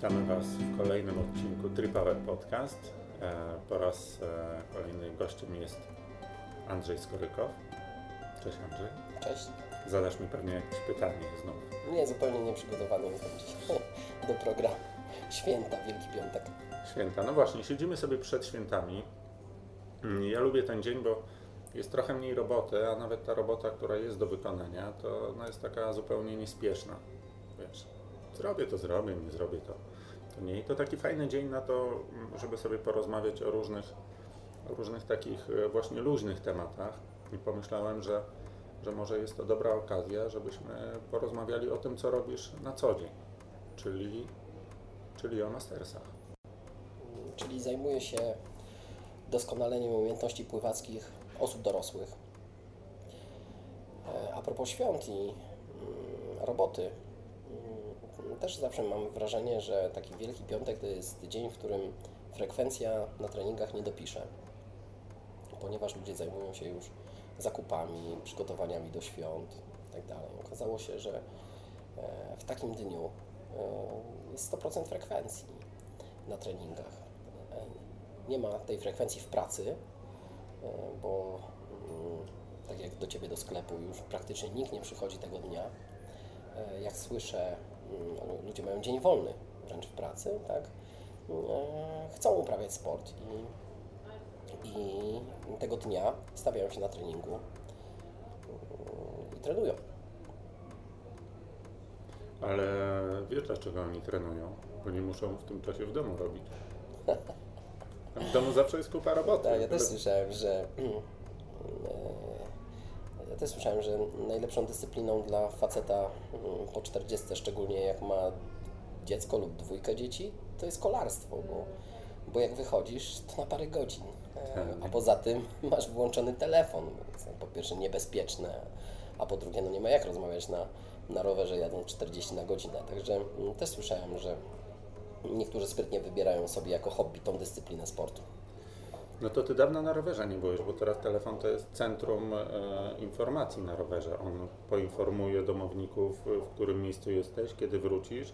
Witamy Was w kolejnym odcinku Tripower Podcast. E, po raz e, kolejny gościem jest Andrzej Skorykow. Cześć Andrzej. Cześć. Zadasz mi pewnie jakieś pytanie znów. Nie, zupełnie nieprzygotowany jestem do programu. Święta, Wielki Piątek. Święta. No właśnie, siedzimy sobie przed świętami. Ja lubię ten dzień, bo jest trochę mniej roboty, a nawet ta robota, która jest do wykonania, to ona jest taka zupełnie niespieszna. Wiesz, zrobię to zrobię, nie zrobię to, to nie. I to taki fajny dzień na to, żeby sobie porozmawiać o różnych, o różnych takich e, właśnie luźnych tematach. I pomyślałem, że, że może jest to dobra okazja, żebyśmy porozmawiali o tym, co robisz na co dzień, czyli, czyli o mastersach. Czyli zajmuję się doskonaleniem umiejętności pływackich osób dorosłych. E, A propos świąt i mm, roboty, też zawsze mam wrażenie, że taki Wielki Piątek to jest dzień, w którym frekwencja na treningach nie dopisze, ponieważ ludzie zajmują się już zakupami, przygotowaniami do świąt itd. Okazało się, że e, w takim dniu e, jest 100% frekwencji na treningach. E, Nie ma tej frekwencji w pracy, bo mm, tak jak do Ciebie do sklepu już praktycznie nikt nie przychodzi tego dnia. Jak słyszę, ludzie mają dzień wolny wręcz w pracy, tak? E, Chcą uprawiać sport i, i tego dnia stawiają się na treningu mm, i trenują. Ale wiesz dlaczego oni trenują? Bo nie muszą w tym czasie w domu robić. W domu zawsze jest kupa roboty. Tak, ja też słyszałem, że e, ja też słyszałem, że najlepszą dyscypliną dla faceta mm, po 40, szczególnie jak ma dziecko lub dwójkę dzieci, to jest kolarstwo, bo, bo jak wychodzisz, to na parę godzin. E, Tak. A poza tym masz włączony telefon, więc po pierwsze niebezpieczne, a po drugie no nie ma jak rozmawiać na, na rowerze jadąc 40 na godzinę. Także mm, też słyszałem, że niektórzy sprytnie wybierają sobie jako hobby tą dyscyplinę sportu. No to ty dawno na rowerze nie byłeś, bo teraz telefon to jest centrum e, informacji na rowerze. On poinformuje domowników, w którym miejscu jesteś, kiedy wrócisz,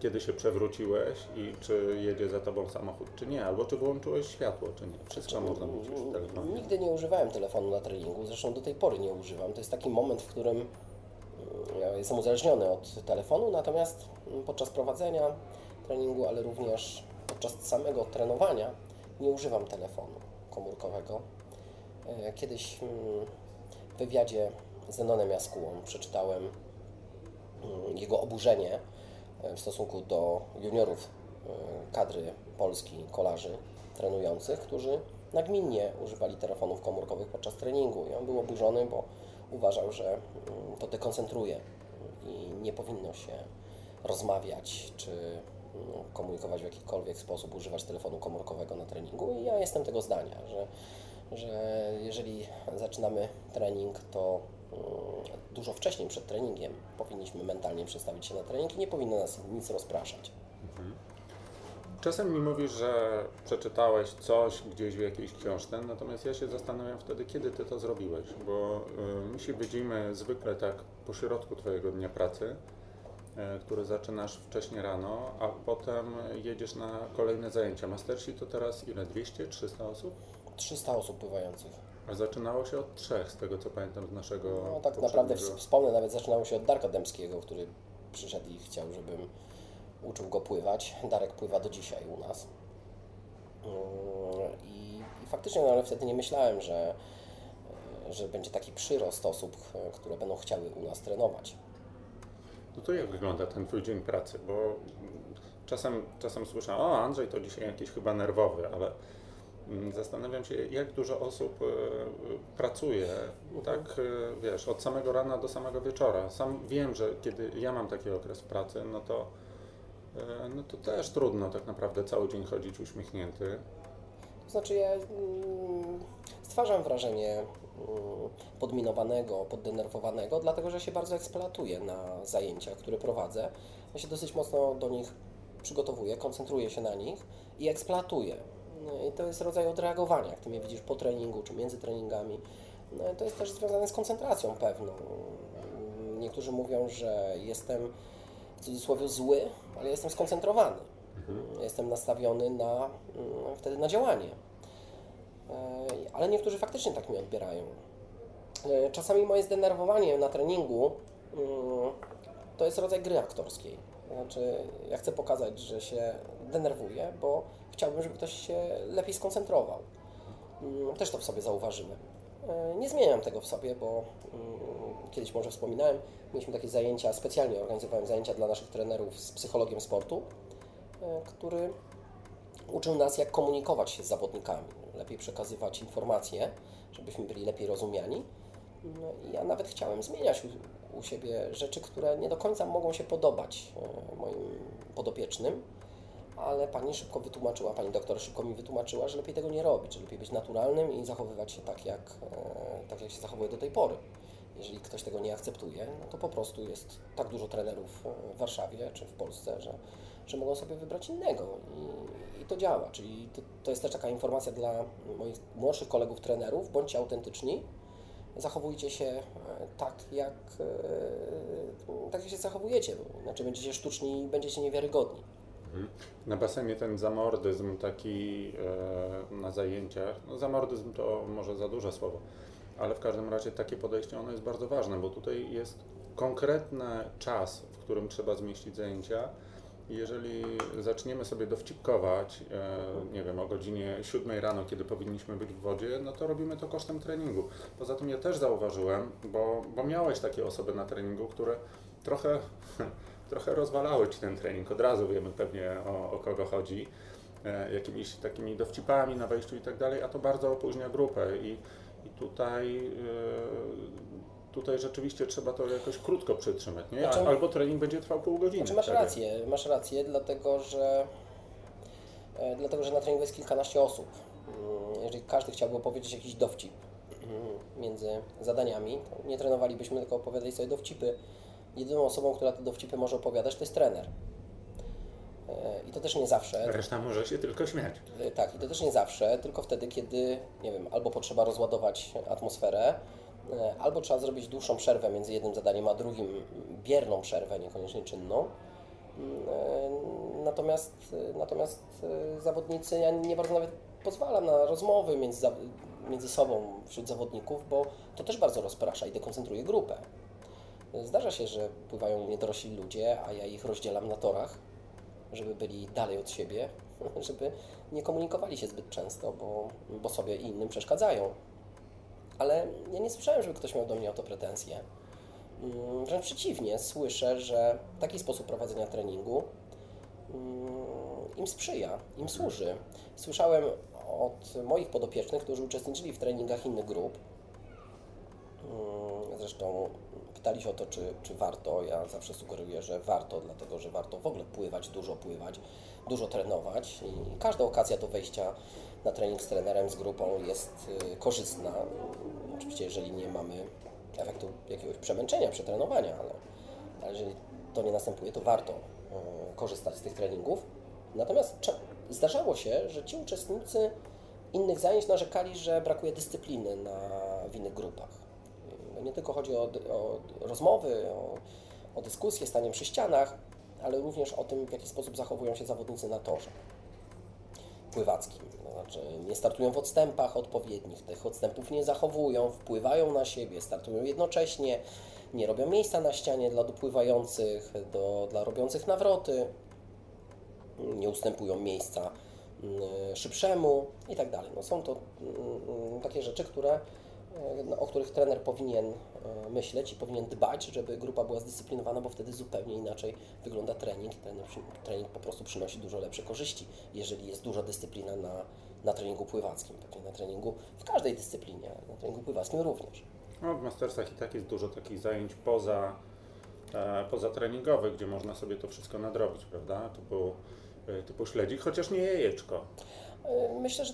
kiedy się przewróciłeś i czy jedzie za tobą samochód, czy nie, albo czy włączyłeś światło, czy nie. Wszystko można mieć już w telefonie. Nigdy nie używałem telefonu na treningu, zresztą do tej pory nie używam. To jest taki moment, w którym mm, ja jestem uzależniony od telefonu, natomiast mm, podczas prowadzenia treningu, ale również podczas samego trenowania nie używam telefonu komórkowego. E, Kiedyś mm, w wywiadzie z Zenonem Jaskułą przeczytałem mm, jego oburzenie e, w stosunku do juniorów e, kadry Polski kolarzy trenujących, którzy nagminnie używali telefonów komórkowych podczas treningu i on był oburzony, bo uważał, że mm, to dekoncentruje i nie powinno się rozmawiać czy komunikować w jakikolwiek sposób, używać telefonu komórkowego na treningu i ja jestem tego zdania, że, że jeżeli zaczynamy trening, to mm, dużo wcześniej przed treningiem powinniśmy mentalnie przestawić się na trening i nie powinno nas nic rozpraszać. Czasem mi mówisz, że przeczytałeś coś gdzieś w jakiejś książce, natomiast ja się zastanawiam wtedy, kiedy ty to zrobiłeś, bo y, my się widzimy zwykle tak po środku twojego dnia pracy, który zaczynasz wcześnie rano, a potem jedziesz na kolejne zajęcia. Mastersi to teraz ile? 200, 300 osób? 300 osób pływających. A zaczynało się od trzech, z tego co pamiętam z naszego No tak naprawdę wspomnę, nawet zaczynało się od Darka Dębskiego, który przyszedł i chciał, żebym uczył go pływać. Darek pływa do dzisiaj u nas. Yy, I, i faktycznie, no ale wtedy nie myślałem, że, że będzie taki przyrost osób, które będą chciały u nas trenować. No to jak wygląda ten Twój dzień pracy? Bo czasem, czasem słyszę, o Andrzej to dzisiaj jakiś chyba nerwowy, ale mm, zastanawiam się, jak dużo osób e, pracuje, tak e, wiesz, od samego rana do samego wieczora. Sam wiem, że kiedy ja mam taki okres pracy, no to, e, no to też trudno tak naprawdę cały dzień chodzić uśmiechnięty. To znaczy ja mm, stwarzam wrażenie podminowanego, poddenerwowanego, dlatego że się bardzo eksploatuję na zajęciach, które prowadzę. Ja się dosyć mocno do nich przygotowuję, koncentruję się na nich i eksploatuję. No I to jest rodzaj odreagowania, jak Ty mnie widzisz po treningu czy między treningami. No to jest też związane z koncentracją pewną. Niektórzy mówią, że jestem w cudzysłowie zły, ale jestem skoncentrowany. Jestem nastawiony na, mm, wtedy na działanie. E, Ale niektórzy faktycznie tak mi odbierają. E, Czasami moje zdenerwowanie na treningu mm, to jest rodzaj gry aktorskiej. Znaczy, ja chcę pokazać, że się denerwuję, bo chciałbym, żeby ktoś się lepiej skoncentrował. Mm, Też to w sobie zauważyłem. Nie zmieniam tego w sobie, bo mm, kiedyś może wspominałem, mieliśmy takie zajęcia, specjalnie organizowałem zajęcia dla naszych trenerów z psychologiem sportu, e, który uczył nas, jak komunikować się z zawodnikami, lepiej przekazywać informacje, żebyśmy byli lepiej rozumiani. No i ja nawet chciałem zmieniać u, u siebie rzeczy, które nie do końca mogą się podobać e, moim podopiecznym, ale pani szybko wytłumaczyła, pani doktor szybko mi wytłumaczyła, że lepiej tego nie robić, że lepiej być naturalnym i zachowywać się tak, jak, e, tak jak się zachowuje do tej pory. Jeżeli ktoś tego nie akceptuje, no to po prostu jest tak dużo trenerów e, w Warszawie czy w Polsce, że, że mogą sobie wybrać innego i, to działa. Czyli to, to jest też taka informacja dla moich młodszych kolegów trenerów, bądźcie autentyczni, zachowujcie się e, tak, jak, e, tak jak się zachowujecie, inaczej będziecie sztuczni i będziecie niewiarygodni. Na basenie ten zamordyzm taki e, na zajęciach, no zamordyzm to może za duże słowo, ale w każdym razie takie podejście ono jest bardzo ważne, bo tutaj jest konkretny czas, w którym trzeba zmieścić zajęcia. Jeżeli zaczniemy sobie dowcipkować, e, nie wiem, o godzinie 7 rano, kiedy powinniśmy być w wodzie, no to robimy to kosztem treningu. Poza tym ja też zauważyłem, bo, bo miałeś takie osoby na treningu, które trochę, trochę rozwalały Ci ten trening. Od razu wiemy pewnie o, o kogo chodzi, e, jakimiś takimi dowcipami na wejściu i tak dalej, a to bardzo opóźnia grupę i, i tutaj, e, tutaj rzeczywiście trzeba to jakoś krótko przytrzymać, nie? Znaczy- Albo trening będzie trwał pół godziny. Znaczy masz rację, masz rację, dlatego że, e, dlatego, że na treningu jest kilkanaście osób. Mm, Jeżeli każdy chciałby opowiedzieć jakiś dowcip mm, między zadaniami, to nie trenowalibyśmy, tylko opowiadali sobie dowcipy. Jedyną osobą, która te dowcipy może opowiadać, to jest trener. E, I to też nie zawsze. Reszta może się tylko śmiać. E, Tak, i to też nie zawsze, tylko wtedy, kiedy, nie wiem, albo potrzeba rozładować atmosferę, albo trzeba zrobić dłuższą przerwę między jednym zadaniem a drugim, bierną przerwę, niekoniecznie czynną. Mm, e, Natomiast, e, natomiast e, zawodnicy, ja nie bardzo nawet pozwalam na rozmowy między, między sobą wśród zawodników, bo to też bardzo rozprasza i dekoncentruje grupę. Zdarza się, że pływają u mnie dorośli ludzie, a ja ich rozdzielam na torach, żeby byli dalej od siebie, żeby nie komunikowali się zbyt często, bo, bo sobie i innym przeszkadzają. Ale ja nie słyszałem, żeby ktoś miał do mnie o to pretensje. Mm, Wręcz przeciwnie, słyszę, że taki sposób prowadzenia treningu mm, im sprzyja, im służy. Słyszałem od moich podopiecznych, którzy uczestniczyli w treningach innych grup, Mm, Zresztą pytali się o to, czy, czy warto. Ja zawsze sugeruję, że warto, dlatego że warto w ogóle pływać, dużo pływać, dużo trenować i każda okazja do wejścia na trening z trenerem, z grupą jest y, korzystna. Oczywiście, jeżeli nie mamy efektu jakiegoś przemęczenia, przetrenowania, ale, ale jeżeli to nie następuje, to warto y, korzystać z tych treningów. Natomiast zdarzało się, że ci uczestnicy innych zajęć narzekali, że brakuje dyscypliny na, w innych grupach. No nie tylko chodzi o, o rozmowy, o, o dyskusje, stanie przy ścianach, ale również o tym, w jaki sposób zachowują się zawodnicy na torze pływackim. Znaczy nie startują w odstępach odpowiednich, tych odstępów nie zachowują, wpływają na siebie, startują jednocześnie, nie robią miejsca na ścianie dla dopływających, do, dla robiących nawroty, nie ustępują miejsca mm, szybszemu i tak dalej. No są to mm, takie rzeczy, które, o których trener powinien e, myśleć i powinien dbać, żeby grupa była zdyscyplinowana, bo wtedy zupełnie inaczej wygląda trening. Przy- trening po prostu przynosi dużo lepsze korzyści, jeżeli jest duża dyscyplina na, na treningu pływackim, pewnie na treningu w każdej dyscyplinie, na treningu pływackim również. No, w Mastersach i tak jest dużo takich zajęć poza, e, poza treningowych, gdzie można sobie to wszystko nadrobić, prawda? Typu, e, typu śledzik, chociaż nie jajeczko. E, Myślę, że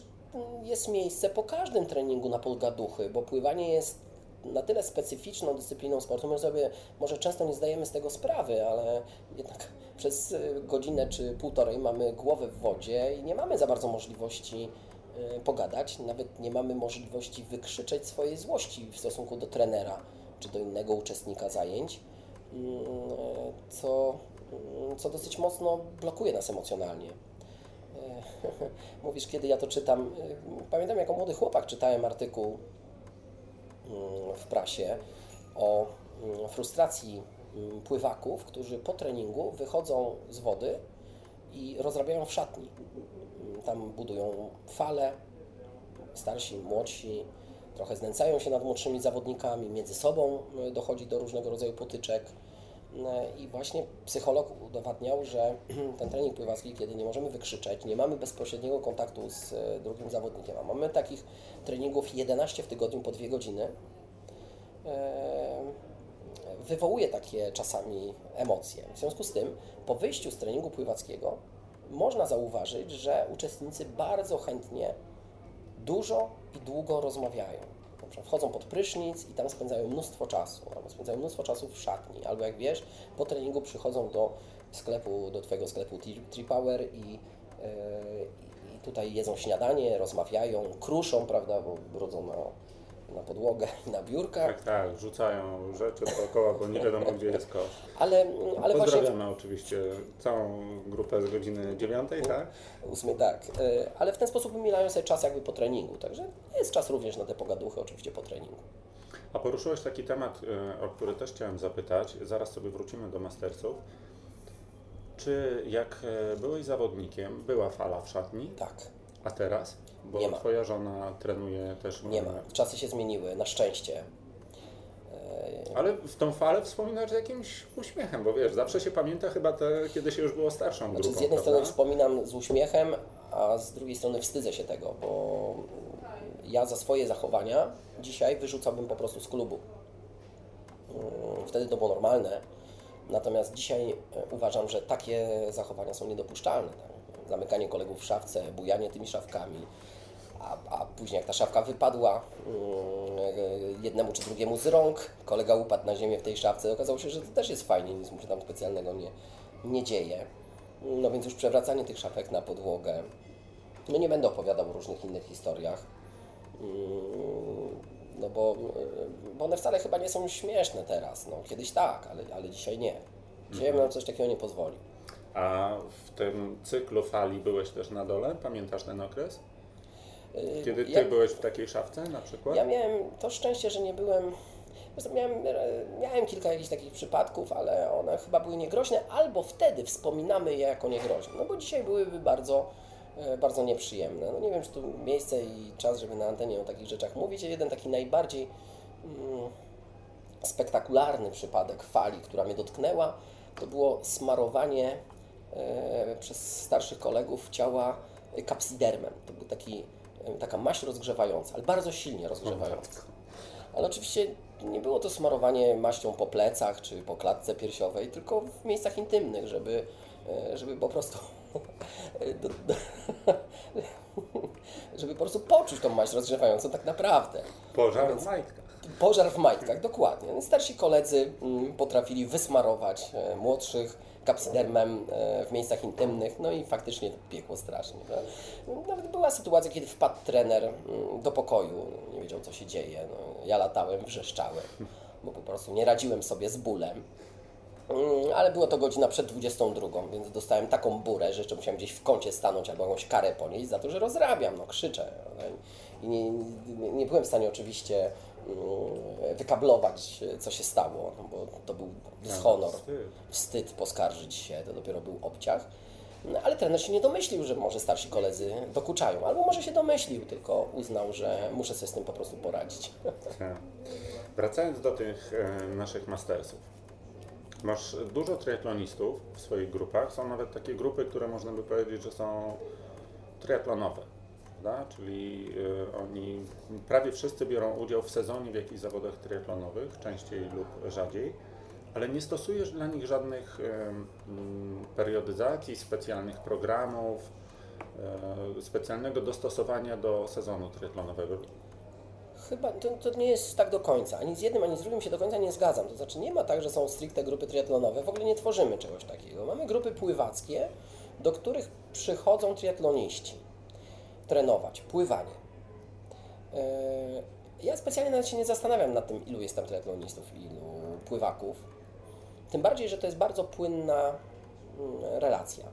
jest miejsce po każdym treningu na podgaduchy, bo pływanie jest na tyle specyficzną dyscypliną sportu, my sobie może często nie zdajemy z tego sprawy, ale jednak przez e, godzinę czy półtorej mamy głowę w wodzie i nie mamy za bardzo możliwości e, pogadać, nawet nie mamy możliwości wykrzyczeć swojej złości w stosunku do trenera czy do innego uczestnika zajęć, Mm, co mm, co dosyć mocno blokuje nas emocjonalnie. Mówisz, kiedy ja to czytam. E, Pamiętam, jako młody chłopak czytałem artykuł mm, w prasie o mm, frustracji mm, pływaków, którzy po treningu wychodzą z wody i rozrabiają w szatni. Tam budują fale, starsi, młodsi, trochę znęcają się nad młodszymi zawodnikami, między sobą y, dochodzi do różnego rodzaju potyczek. Y, I właśnie psycholog udowadniał, że ten trening pływacki, kiedy nie możemy wykrzyczeć, nie mamy bezpośredniego kontaktu z y, drugim zawodnikiem, a mamy takich treningów 11 w tygodniu po 2 godziny, y, wywołuje takie czasami emocje. W związku z tym, po wyjściu z treningu pływackiego, można zauważyć, że uczestnicy bardzo chętnie dużo i długo rozmawiają. Wchodzą pod prysznic i tam spędzają mnóstwo czasu, albo spędzają mnóstwo czasu w szatni, albo jak wiesz, po treningu przychodzą do sklepu, do Twojego sklepu Tripower i, yy, i tutaj jedzą śniadanie, rozmawiają, kruszą, prawda, bo brudzą na, na podłogę i na biurkach, Tak, tak, rzucają rzeczy dookoła, bo nie wiadomo gdzie jest kosz. ale, ale właśnie... Pozdrawiamy oczywiście całą grupę z godziny 9, tak? Ósmej, tak. Y, Ale w ten sposób umielają sobie czas jakby po treningu. Także jest czas również na te pogaduchy, oczywiście po treningu. A poruszyłeś taki temat, y, o który też chciałem zapytać. Zaraz sobie wrócimy do Mastersów. Czy jak y, byłeś zawodnikiem, była fala w szatni, Tak, a teraz? Bo Nie ma. twoja żona trenuje też. nie ma. Czasy się zmieniły, na szczęście. Ale w tą falę wspominasz z jakimś uśmiechem, bo wiesz, zawsze się pamięta chyba te, kiedy się już było starszą Znaczy grupą, z jednej prawda? strony wspominam z uśmiechem, a z drugiej strony wstydzę się tego, bo ja za swoje zachowania dzisiaj wyrzucałbym po prostu z klubu. Mm, Wtedy to było normalne. Natomiast dzisiaj e, uważam, że takie zachowania są niedopuszczalne. Tak? Zamykanie kolegów w szafce, bujanie tymi szafkami, a, a później jak ta szafka wypadła mm, jednemu czy drugiemu z rąk, kolega upadł na ziemię w tej szafce, okazało się, że to też jest fajnie, nic mu się tam specjalnego nie, nie dzieje. No więc już przewracanie tych szafek na podłogę. No nie będę opowiadał o różnych innych historiach. Mm, No bo, bo one wcale chyba nie są śmieszne teraz. No, kiedyś tak, ale, ale dzisiaj nie. Dzisiaj bym na coś takiego nie pozwolił. A w tym cyklu fali byłeś też na dole? Pamiętasz ten okres? Kiedy ty ja- byłeś w takiej szafce na przykład? Ja miałem to szczęście, że nie byłem. Miałem, miałem kilka jakichś takich przypadków, ale one chyba były niegroźne, albo wtedy wspominamy je jako niegroźne. No bo dzisiaj byłyby bardzo, e, bardzo nieprzyjemne. No nie wiem, czy tu miejsce i czas, żeby na antenie o takich rzeczach mówić. Jeden taki najbardziej mm, spektakularny przypadek fali, która mnie dotknęła, to było smarowanie przez starszych kolegów ciała e, kapsidermem. To był taki, e, taka maść rozgrzewająca, ale bardzo silnie rozgrzewająca. Ale oczywiście nie było to smarowanie maścią po plecach czy po klatce piersiowej, tylko w miejscach intymnych, żeby, e, żeby po prostu do, do, żeby po prostu poczuć tą maść rozgrzewającą tak naprawdę. Pożar w majtkach. Pożar w majtkach, dokładnie. Więc Starsi koledzy mm, potrafili wysmarować e, młodszych kapsydermem e, w miejscach intymnych, no i faktycznie piekło strasznie. No. Nawet była sytuacja, kiedy wpadł trener mm, do pokoju, nie wiedział co się dzieje. No, ja latałem, wrzeszczałem, bo po prostu nie radziłem sobie z bólem. Mm, Ale było to godzina przed 22, więc dostałem taką burę, że jeszcze musiałem gdzieś w kącie stanąć albo jakąś karę ponieść za to, że rozrabiam, no krzyczę. No, I nie, nie, byłem w stanie oczywiście wykablować, co się stało, no bo to był dyshonor, wstyd. wstyd poskarżyć się, to dopiero był obciach. No, ale trener się nie domyślił, że może starsi koledzy dokuczają, albo może się domyślił, tylko uznał, że muszę sobie z tym po prostu poradzić. Tak. Wracając do tych e, naszych mastersów. Masz dużo triatlonistów w swoich grupach. Są nawet takie grupy, które można by powiedzieć, że są triatlonowe. Prawda? Czyli e, oni prawie wszyscy biorą udział w sezonie w jakichś zawodach triatlonowych, częściej lub rzadziej, ale nie stosujesz dla nich żadnych e, periodyzacji, specjalnych programów, e, specjalnego dostosowania do sezonu triatlonowego. Chyba to, to nie jest tak do końca. Ani z jednym, ani z drugim się do końca nie zgadzam. To znaczy nie ma tak, że są stricte grupy triatlonowe. W ogóle nie tworzymy czegoś takiego. Mamy grupy pływackie, do których przychodzą triatloniści trenować pływanie. Yy, Ja specjalnie nawet się nie zastanawiam nad tym, ilu jest tam triatlonistów, ilu pływaków. Tym bardziej, że to jest bardzo płynna mm, relacja.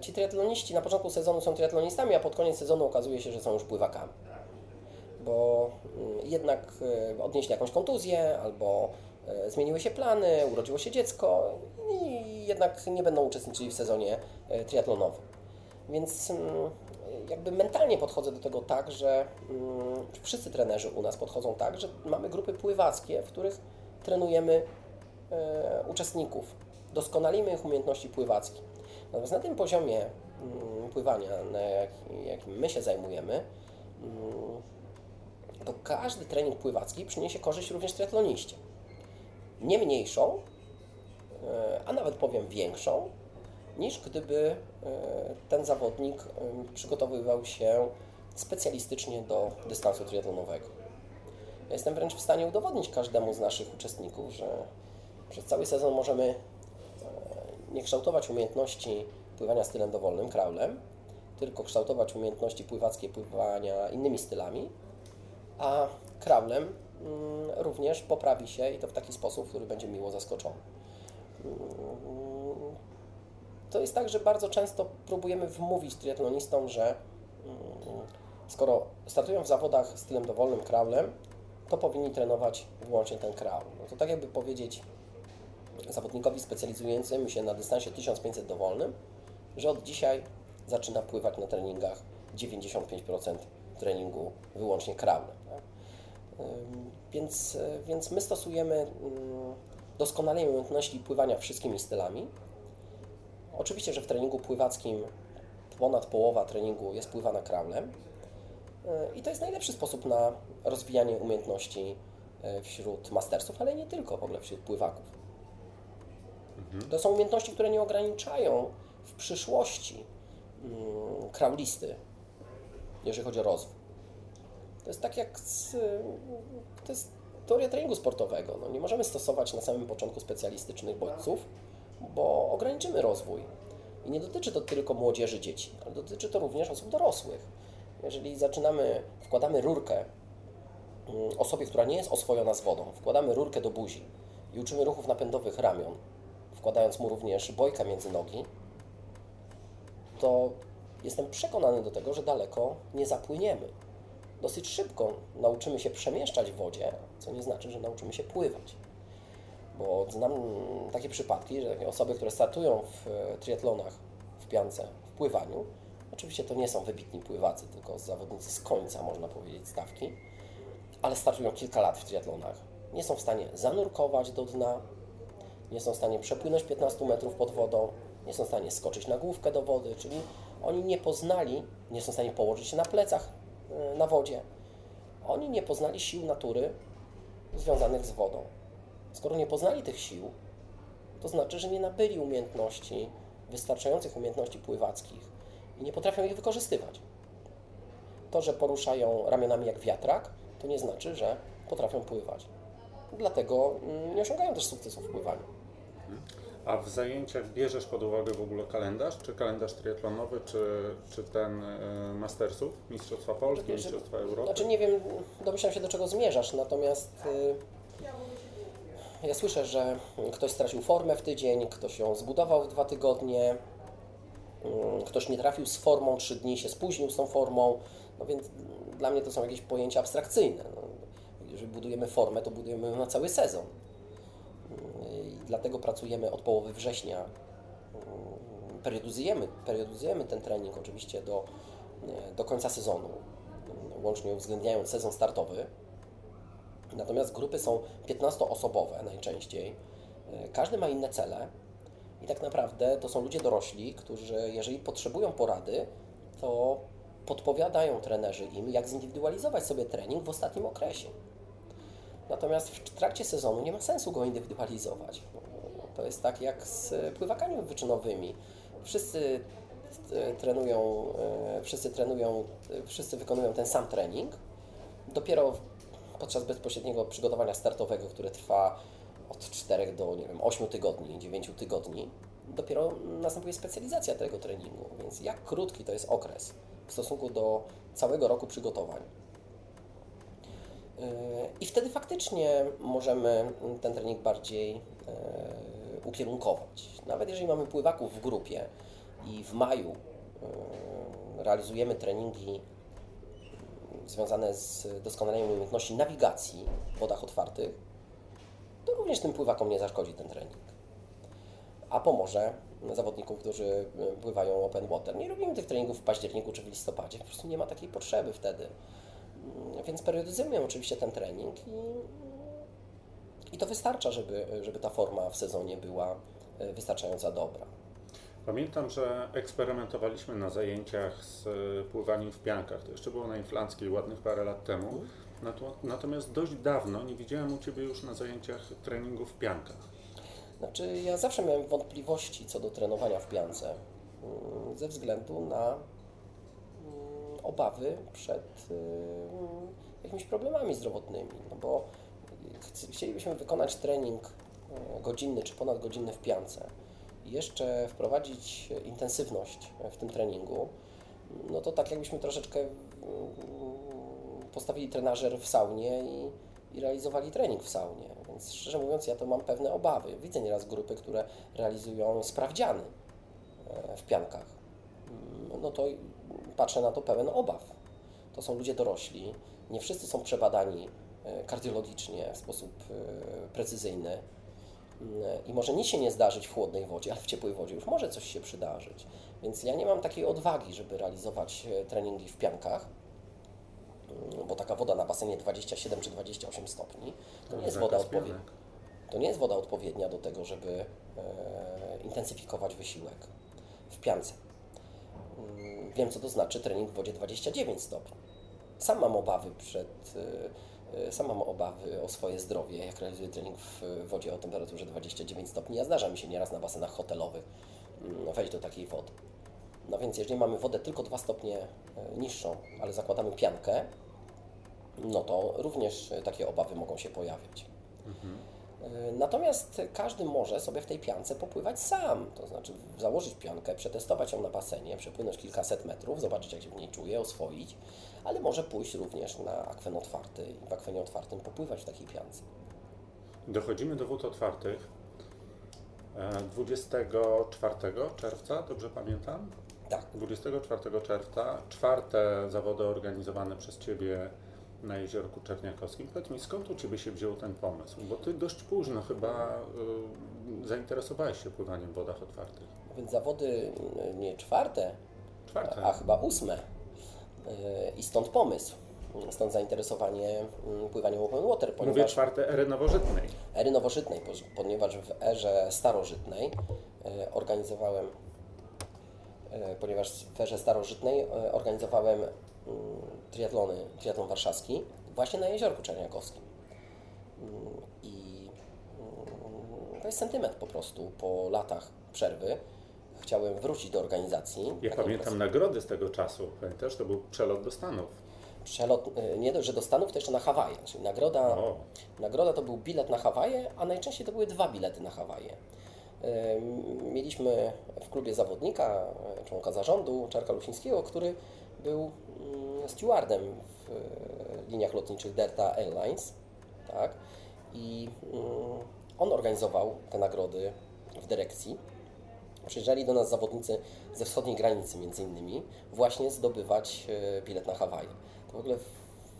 Ci triatloniści na początku sezonu są triatlonistami, a pod koniec sezonu okazuje się, że są już pływakami. Bo mm, jednak e, odnieśli jakąś kontuzję, albo e, zmieniły się plany, urodziło się dziecko i jednak nie będą uczestniczyli w sezonie e, triatlonowym. Więc mm, jakby mentalnie podchodzę do tego tak, że mm, wszyscy trenerzy u nas podchodzą tak, że mamy grupy pływackie, w których trenujemy e, uczestników, doskonalimy ich umiejętności pływackie. Natomiast na tym poziomie mm, pływania, na jak, jakim my się zajmujemy, mm, to każdy trening pływacki przyniesie korzyść również triatloniście. Nie mniejszą, e, a nawet powiem większą, niż gdyby e, ten zawodnik e, przygotowywał się specjalistycznie do dystansu triatlonowego. Ja jestem wręcz w stanie udowodnić każdemu z naszych uczestników, że przez cały sezon możemy e, nie kształtować umiejętności pływania stylem dowolnym, kraulem, tylko kształtować umiejętności pływackie pływania innymi stylami, a kraulem mm, również poprawi się i to w taki sposób, który będzie miło zaskoczony. Mm, To jest tak, że bardzo często próbujemy wmówić triatlonistom, że mm, skoro startują w zawodach stylem dowolnym, kraulem, to powinni trenować wyłącznie ten kraul. No to tak jakby powiedzieć zawodnikowi specjalizującemu się na dystansie 1500 dowolnym, że od dzisiaj zaczyna pływać na treningach 95% treningu wyłącznie kraulem. Tak? Więc, więc my stosujemy ym, doskonalenie umiejętności pływania wszystkimi stylami. Oczywiście, że w treningu pływackim ponad połowa treningu jest pływana kraulem. Y, I to jest najlepszy sposób na rozwijanie umiejętności y, wśród mastersów, ale nie tylko w ogóle wśród pływaków. To są umiejętności, które nie ograniczają w przyszłości mm, kraulisty, jeżeli chodzi o rozwój. To jest tak jak z, to jest teoria treningu sportowego. No, nie możemy stosować na samym początku specjalistycznych bodźców, bo ograniczymy rozwój. I nie dotyczy to tylko młodzieży, dzieci, ale dotyczy to również osób dorosłych. Jeżeli zaczynamy, wkładamy rurkę mm, osobie, która nie jest oswojona z wodą, wkładamy rurkę do buzi i uczymy ruchów napędowych ramion, wkładając mu również bojka między nogi, to jestem przekonany do tego, że daleko nie zapłyniemy. Dosyć szybko nauczymy się przemieszczać w wodzie, co nie znaczy, że nauczymy się pływać. Bo znam takie przypadki, że takie osoby, które startują w e, triatlonach w piance, w pływaniu, oczywiście to nie są wybitni pływacy, tylko zawodnicy z końca, można powiedzieć, stawki, ale startują kilka lat w triatlonach. Nie są w stanie zanurkować do dna, nie są w stanie przepłynąć 15 metrów pod wodą, nie są w stanie skoczyć na główkę do wody, czyli oni nie poznali, nie są w stanie położyć się na plecach y, na wodzie. Oni nie poznali sił natury związanych z wodą. Skoro nie poznali tych sił, to znaczy, że nie nabyli umiejętności, wystarczających umiejętności pływackich i nie potrafią ich wykorzystywać. To, że poruszają ramionami jak wiatrak, to nie znaczy, że potrafią pływać. Dlatego mm, nie osiągają też sukcesów w pływaniu. A w zajęciach bierzesz pod uwagę w ogóle kalendarz? Czy kalendarz triatlonowy, czy, czy ten y, Mastersów? Mistrzostwa Polski, Znaczy- Mistrzostwa Europy? Znaczy nie wiem, domyślam się do czego zmierzasz, natomiast y, ja słyszę, że ktoś stracił formę w tydzień, ktoś ją zbudował w dwa tygodnie, y, ktoś nie trafił z formą, trzy dni się spóźnił z tą formą, no więc dla mnie to są jakieś pojęcia abstrakcyjne. No, jeżeli budujemy formę, to budujemy ją na cały sezon. Y, I dlatego pracujemy od połowy września y, periodyzujemy, periodyzujemy ten trening oczywiście do, do końca sezonu, łącznie uwzględniając sezon startowy. Natomiast grupy są 15-osobowe najczęściej. Y, Każdy ma inne cele i tak naprawdę to są ludzie dorośli, którzy jeżeli potrzebują porady, to podpowiadają trenerzy im, jak zindywidualizować sobie trening w ostatnim okresie. Natomiast w trakcie sezonu nie ma sensu go indywidualizować. To jest tak jak z pływakami wyczynowymi. Wszyscy e, trenują, e, wszyscy trenują, e, wszyscy wykonują ten sam trening. Dopiero podczas bezpośredniego przygotowania startowego, które trwa od 4 do nie wiem, 8 tygodni, 9 tygodni, dopiero następuje specjalizacja tego treningu. Więc jak krótki to jest okres w stosunku do całego roku przygotowań. I wtedy faktycznie możemy ten trening bardziej e, ukierunkować. Nawet jeżeli mamy pływaków w grupie i w maju e, realizujemy treningi związane z doskonaleniem umiejętności nawigacji w wodach otwartych, to również tym pływakom nie zaszkodzi ten trening. A pomoże zawodnikom, którzy pływają open water. Nie robimy tych treningów w październiku czy w listopadzie, po prostu nie ma takiej potrzeby wtedy. Więc periodyzujemy oczywiście ten trening i, i to wystarcza, żeby, żeby ta forma w sezonie była e, wystarczająco dobra. Pamiętam, że eksperymentowaliśmy na zajęciach z e, pływaniem w piankach. To jeszcze było na Inflanckiej ładnych parę lat temu. Natomiast dość dawno nie widziałem u Ciebie już na zajęciach treningu w piankach. Znaczy, ja zawsze miałem wątpliwości co do trenowania w piance mm, ze względu na mm, obawy przed mm, jakimiś problemami zdrowotnymi, no bo chcielibyśmy wykonać trening e, godzinny czy ponadgodzinny w piance jeszcze wprowadzić intensywność w tym treningu, no to tak jakbyśmy troszeczkę postawili trenażer w saunie i, i realizowali trening w saunie. Więc szczerze mówiąc, ja to mam pewne obawy. Widzę nieraz grupy, które realizują sprawdziany e, w piankach. Mm, no to patrzę na to pełen obaw. To są ludzie dorośli, nie wszyscy są przebadani e, kardiologicznie w sposób e, precyzyjny. Mm, I może nic się nie zdarzyć w chłodnej wodzie, ale w ciepłej wodzie już może coś się przydarzyć. Więc ja nie mam takiej odwagi, żeby realizować treningi w piankach bo taka woda na basenie 27 czy 28 stopni to nie jest woda odpowiednia. To nie jest woda odpowiednia do tego, żeby e, intensyfikować wysiłek w piance. Mm, wiem, co to znaczy trening w wodzie 29 stopni. Sam mam obawy przed, e, e, sam mam obawy o swoje zdrowie, jak realizuję trening w wodzie o temperaturze 29 stopni. Ja zdarza mi się nieraz na basenach hotelowych mm, wejść do takiej wody. No więc jeżeli mamy wodę tylko 2 stopnie e, niższą, ale zakładamy piankę, no to również takie obawy mogą się pojawiać. Mhm. Natomiast każdy może sobie w tej piance popływać sam, to znaczy założyć piankę, przetestować ją na basenie, przepłynąć kilkaset metrów, zobaczyć jak się w niej czuje, oswoić, ale może pójść również na akwen otwarty i w akwenie otwartym popływać w takiej piance. Dochodzimy do wód otwartych 24 e, czerwca, dobrze pamiętam? Tak. 24 czerwca, czwarte zawody organizowane przez Ciebie na Jeziorku Czerniakowskim. Powiedz mi, skąd u Ciebie się wziął ten pomysł? Bo Ty dość późno chyba y, zainteresowałeś się pływaniem w wodach otwartych. Więc zawody y, nie czwarte, czwarte. A, a chyba ósme. Y, I stąd pomysł. Stąd zainteresowanie pływaniem open water. Ponieważ Mówię czwarte ery nowożytnej. Ery nowożytnej, ponieważ w erze starożytnej organizowałem ponieważ w erze starożytnej organizowałem triatlony, triatlon warszawski właśnie na Jeziorku Czerniakowskim. Mm, I mm, to jest sentyment po prostu po latach przerwy. Chciałem wrócić do organizacji. Ja pamiętam nagrody z tego czasu. Pamiętasz, to był przelot do Stanów. Przelot, e, nie dość, że do Stanów, to jeszcze na Hawaje. Czyli nagroda, nagroda to był bilet na Hawaje, a najczęściej to były dwa bilety na Hawaje. Mieliśmy w klubie zawodnika, członka zarządu, Czarka Lusińskiego, który był mm, stewardem w e, liniach lotniczych Delta Airlines. Tak? I mm, on organizował te nagrody w dyrekcji. Przyjeżdżali do nas zawodnicy ze wschodniej granicy, między innymi, właśnie zdobywać e, bilet na Hawaje. To w ogóle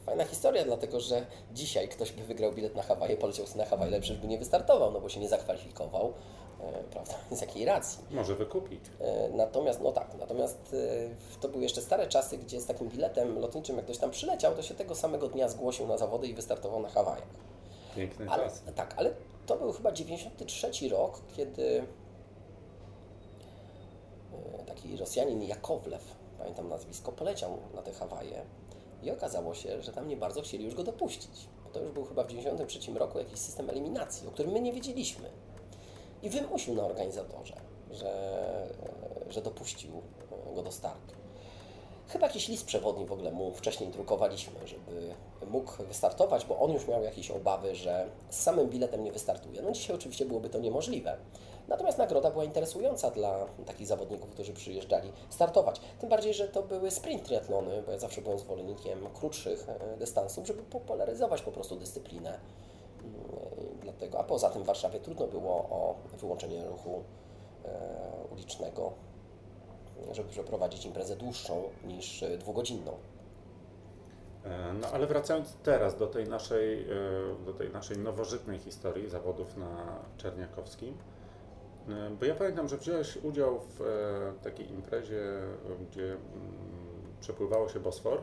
fajna historia, dlatego że dzisiaj ktoś by wygrał bilet na Hawaje, poleciał sobie na Hawaje, przecież by nie wystartował, no bo się nie zakwalifikował, prawda? Z jakiej racji? Może wykupić. E, natomiast, no tak, natomiast e, to były jeszcze stare czasy, gdzie z takim biletem lotniczym, jak ktoś tam przyleciał, to się tego samego dnia zgłosił na zawody i wystartował na Hawajach. Piękny ale, czas. Tak, ale to był chyba 93 rok, kiedy taki Rosjanin Jakowlew, pamiętam nazwisko, poleciał na te Hawaje i okazało się, że tam nie bardzo chcieli już go dopuścić. Bo to już był chyba w 93 roku jakiś system eliminacji, o którym my nie wiedzieliśmy i wymusił na organizatorze, że, że dopuścił go do startu. Chyba jakiś list przewodni w ogóle mu wcześniej drukowaliśmy, żeby mógł wystartować, bo on już miał jakieś obawy, że z samym biletem nie wystartuje. No dzisiaj oczywiście byłoby to niemożliwe. Natomiast nagroda była interesująca dla takich zawodników, którzy przyjeżdżali startować. Tym bardziej, że to były sprint triatlony, bo ja zawsze byłem zwolennikiem krótszych dystansów, żeby popularyzować po prostu dyscyplinę Dlatego, a poza tym w Warszawie trudno było o wyłączenie ruchu e, ulicznego, żeby przeprowadzić imprezę dłuższą niż e, dwugodzinną. E, No ale wracając teraz do tej naszej, e, do tej naszej nowożytnej historii zawodów na Czerniakowskim, e, bo ja pamiętam, że wziąłeś udział w e, takiej imprezie, e, gdzie mm, przepływało się Bosfor.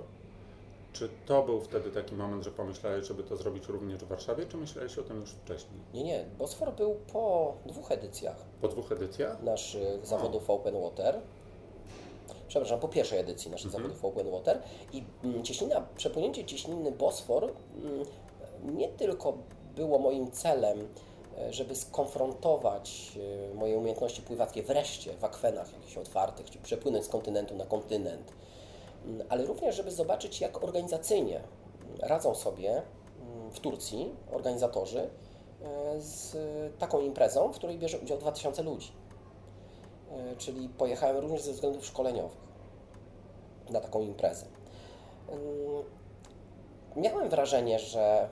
Czy to był wtedy taki moment, że pomyślałeś, żeby to zrobić również w Warszawie, czy myślałeś o tym już wcześniej? Nie, nie, Bosfor był po dwóch edycjach Po dwóch edycjach? naszych zawodów Open Water. Przepraszam, po pierwszej edycji naszych zawodów Open Water i mm, cieśnina, przepłynięcie cieśniny Bosfor mm, nie tylko było moim celem, e, żeby skonfrontować e, moje umiejętności pływackie wreszcie w akwenach jakichś otwartych, czy przepłynąć z kontynentu na kontynent, ale również, żeby zobaczyć, jak organizacyjnie radzą sobie mm, w Turcji organizatorzy e, z taką imprezą, w której bierze udział 2000 ludzi. E, Czyli pojechałem również ze względów szkoleniowych na taką imprezę. Ym, Miałem wrażenie, że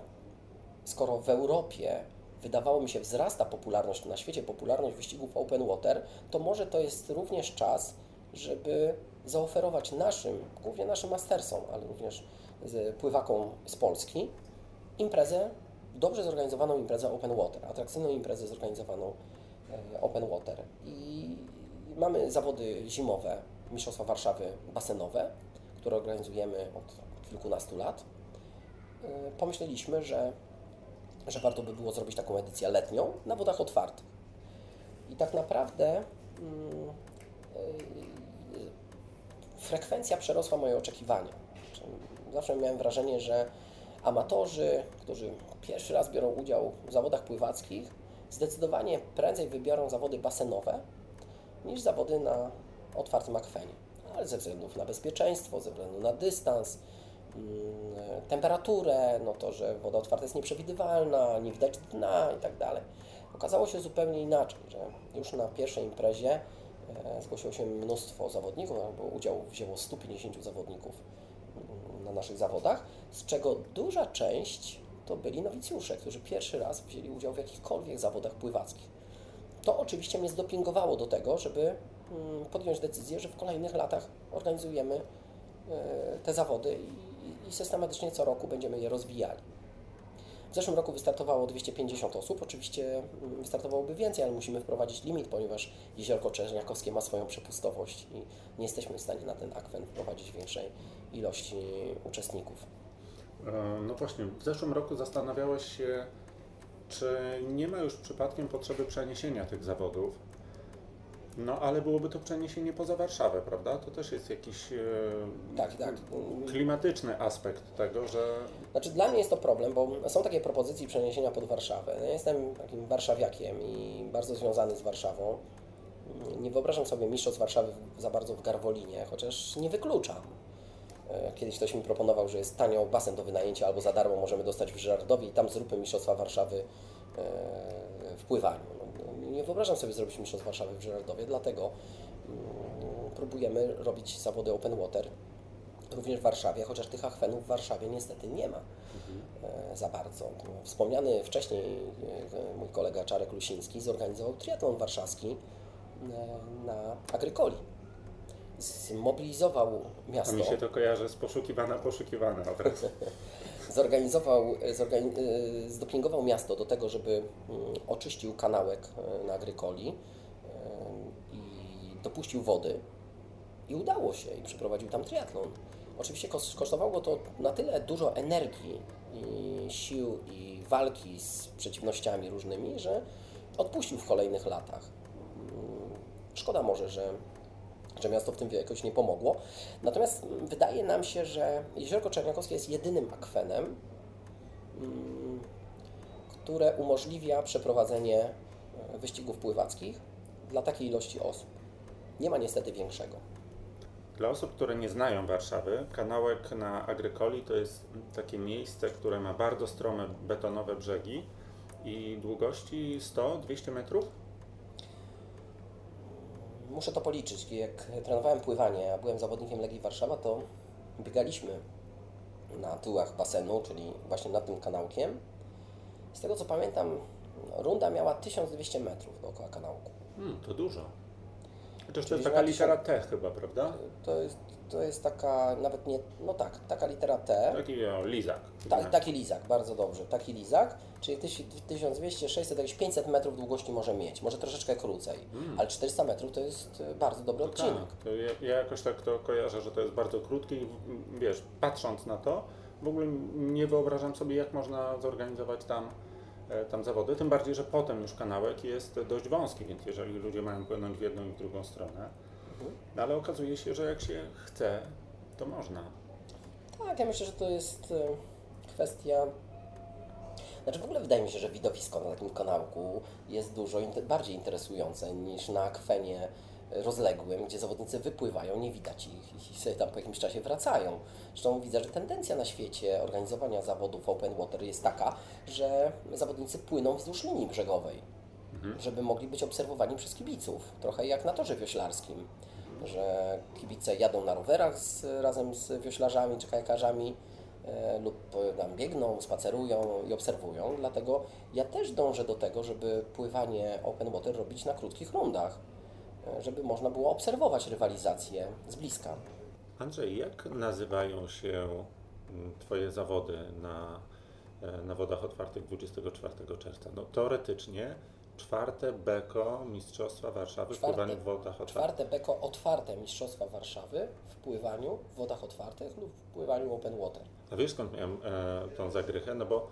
skoro w Europie wydawało mi się wzrasta popularność, na świecie popularność wyścigów open water, to może to jest również czas, żeby zaoferować naszym, głównie naszym mastersom, ale również pływakom z Polski, imprezę, dobrze zorganizowaną imprezę open water, atrakcyjną imprezę zorganizowaną e, open water. I mamy zawody zimowe, Mistrzostwa Warszawy basenowe, które organizujemy od kilkunastu lat. E, Pomyśleliśmy, że, że warto by było zrobić taką edycję letnią na wodach otwartych. I tak naprawdę mm, e, frekwencja przerosła moje oczekiwania. Zawsze miałem wrażenie, że amatorzy, którzy pierwszy raz biorą udział w zawodach pływackich, zdecydowanie prędzej wybiorą zawody basenowe niż zawody na otwartym akwenie. Ale ze względów na bezpieczeństwo, ze względu na dystans, mm, temperaturę, no to, że woda otwarta jest nieprzewidywalna, nie widać dna i tak dalej. Okazało się zupełnie inaczej, że już na pierwszej imprezie zgłosiło się mnóstwo zawodników, bo udział wzięło 150 zawodników mm, na naszych zawodach, z czego duża część to byli nowicjusze, którzy pierwszy raz wzięli udział w jakichkolwiek zawodach pływackich. To oczywiście mnie zdopingowało do tego, żeby mm, podjąć decyzję, że w kolejnych latach organizujemy e, te zawody i systematycznie co roku będziemy je rozwijali. W zeszłym roku wystartowało 250 osób. Oczywiście mm, wystartowałoby więcej, ale musimy wprowadzić limit, ponieważ jeziorko Czerniakowskie ma swoją przepustowość i nie jesteśmy w stanie na ten akwen wprowadzić większej ilości uczestników. E, No właśnie, w zeszłym roku zastanawiałeś się, czy nie ma już przypadkiem potrzeby przeniesienia tych zawodów. No ale byłoby to przeniesienie poza Warszawę, prawda? To też jest jakiś e, Tak, tak. klimatyczny aspekt tego, że Znaczy dla mnie jest to problem, bo są takie propozycje przeniesienia pod Warszawę. Ja jestem takim warszawiakiem i bardzo związany z Warszawą. Nie wyobrażam sobie mistrzostw Warszawy za bardzo w Garwolinie, chociaż nie wykluczam. E, Kiedyś ktoś mi proponował, że jest tanio basen do wynajęcia albo za darmo możemy dostać w Żyrardowie i tam zróbmy mistrzostwa Warszawy e, w pływaniu. Nie wyobrażam sobie zrobić mistrzostw Warszawy w Żyrardowie, dlatego mm, próbujemy robić zawody open water również w Warszawie, chociaż tych akwenów w Warszawie niestety nie ma e, za bardzo. Wspomniany wcześniej e, mój kolega Czarek Lusiński zorganizował triatlon warszawski e, na Agrykoli. Zmobilizował a miasto, mi się to kojarzy z poszukiwana, poszukiwana od razu. zorganizował, zorgani- e, zdopingował miasto do tego, żeby mm, oczyścił kanałek e, na Agrykoli e, i dopuścił wody i udało się i przeprowadził tam triatlon. Oczywiście kos- kosztowało to na tyle dużo energii i sił i walki z przeciwnościami różnymi, że odpuścił w kolejnych latach. Mm, Szkoda może, że, że miasto w tym jakoś nie pomogło. Natomiast wydaje nam się, że Jeziorko Czerniakowskie jest jedynym akwenem, mm, które umożliwia przeprowadzenie e, wyścigów pływackich dla takiej ilości osób. Nie ma niestety większego. Dla osób, które nie znają Warszawy, kanałek na Agrykoli to jest takie miejsce, które ma bardzo strome betonowe brzegi i długości 100-200 metrów. Muszę to policzyć. Jak trenowałem pływanie, a byłem zawodnikiem Legii Warszawa, to biegaliśmy na tyłach basenu, czyli właśnie nad tym kanałkiem. Z tego co pamiętam, Runda miała 1200 metrów dookoła kanałku. Hmm, to dużo. Chociaż to jest taka na litera T chyba, prawda? To jest, to jest taka, nawet nie, no tak, taka litera T. Taki o, lizak. Ta, taki lizak, bardzo dobrze. Taki lizak, czyli tyś- 1200, 600, jakieś 500 metrów długości może mieć, może troszeczkę krócej, ale 400 metrów to jest e, bardzo dobry odcinek. Tak, to ja, ja jakoś tak to kojarzę, że to jest bardzo krótki i w- wiesz, patrząc na to, w ogóle nie wyobrażam sobie, jak można zorganizować tam, e, tam zawody, tym bardziej, że potem już kanałek jest dość wąski, więc jeżeli ludzie mają płynąć w jedną i w drugą stronę, no ale okazuje się, że jak się chce, to można. Tak, ja myślę, że to jest e, kwestia. Znaczy w ogóle wydaje mi się, że widowisko na takim kanałku jest dużo inte- bardziej interesujące niż na akwenie rozległym, gdzie zawodnicy wypływają, nie widać ich i sobie tam po jakimś czasie wracają. Zresztą widzę, że tendencja na świecie organizowania zawodów open water jest taka, że zawodnicy płyną wzdłuż linii brzegowej, żeby mogli być obserwowani przez kibiców. Trochę jak na torze wioślarskim, że kibice jadą na rowerach z, razem z wioślarzami czy kajakarzami e, lub e, tam biegną, spacerują i obserwują. Dlatego ja też dążę do tego, żeby pływanie open water robić na krótkich rundach, e, żeby można było obserwować rywalizację z bliska. Andrzej, jak nazywają się mm, Twoje zawody na, na wodach otwartych 24 czerwca? No teoretycznie czwarte Beko Mistrzostwa Warszawy w Czwarte. pływaniu w wodach otwartych. Czwarte Beko otwarte Mistrzostwa Warszawy w pływaniu w wodach otwartych lub w pływaniu open water. A wiesz skąd miałem e, tą zagrychę? No bo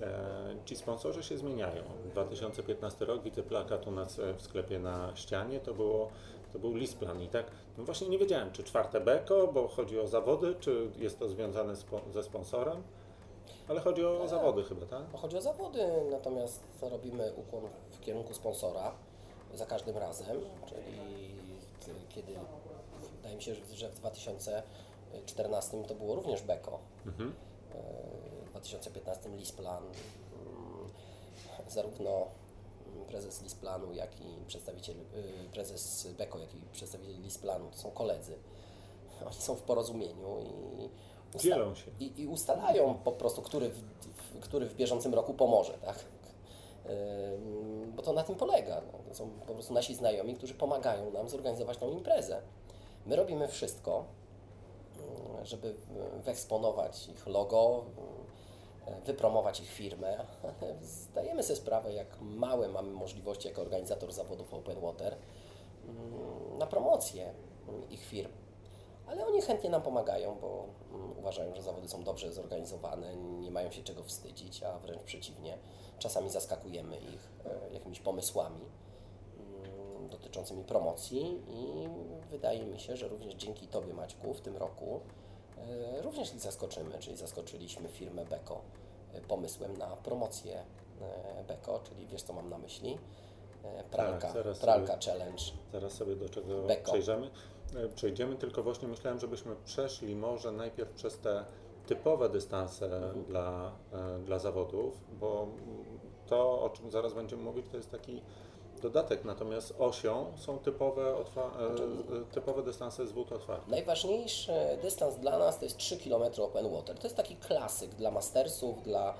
e, ci sponsorzy się zmieniają. 2015 rok, widzę plakat u nas e, w sklepie na ścianie, to, było, to był Lisplan i tak, no właśnie nie wiedziałem, czy czwarte Beko, bo chodzi o zawody, czy jest to związane ze sponsorem, ale chodzi o zawody chyba, tak? Chodzi o zawody, natomiast robimy ukłon w kierunku sponsora za każdym razem, czyli kiedy wydaje mi się, że- w 2014 to było również Beko, Mhm. w 2015 Lisplan, mm, zarówno prezes Lisplanu, jak i przedstawiciel, y, prezes Beko, jak i przedstawiciel Lisplanu, to są koledzy. Oni są w porozumieniu i Dzielą się. i, i ustalają po prostu, który w, w, który w bieżącym roku pomoże, tak? Bo to na tym polega. No. Są po prostu nasi znajomi, którzy pomagają nam zorganizować tą imprezę. My robimy wszystko, żeby wyeksponować ich logo, wypromować ich firmę, zdajemy sobie sprawę, jak małe mamy możliwości jako organizator zawodów Open Water na promocję ich firm. Ale oni chętnie nam pomagają, bo mm, uważają, że zawody są dobrze zorganizowane, nie mają się czego wstydzić, a wręcz przeciwnie, czasami zaskakujemy ich e, jakimiś pomysłami mm, dotyczącymi promocji i wydaje mi się, że również dzięki Tobie Maćku w tym roku e, również ich zaskoczymy, czyli zaskoczyliśmy firmę Beko e, pomysłem na promocję Beko, czyli wiesz co mam na myśli? Pralka, Tak, pralka challenge. Zaraz sobie do czego Beko. przejdziemy. E, Przejdziemy, tylko właśnie myślałem, żebyśmy przeszli może najpierw przez te typowe dystanse Mhm. dla, e, dla zawodów, bo to, o czym zaraz będziemy mówić, to jest taki dodatek, natomiast osią są typowe, Znaczy- e, e, typowe dystanse z wód otwartych. Najważniejszy dystans dla nas to jest 3 km open water. To jest taki klasyk dla mastersów, dla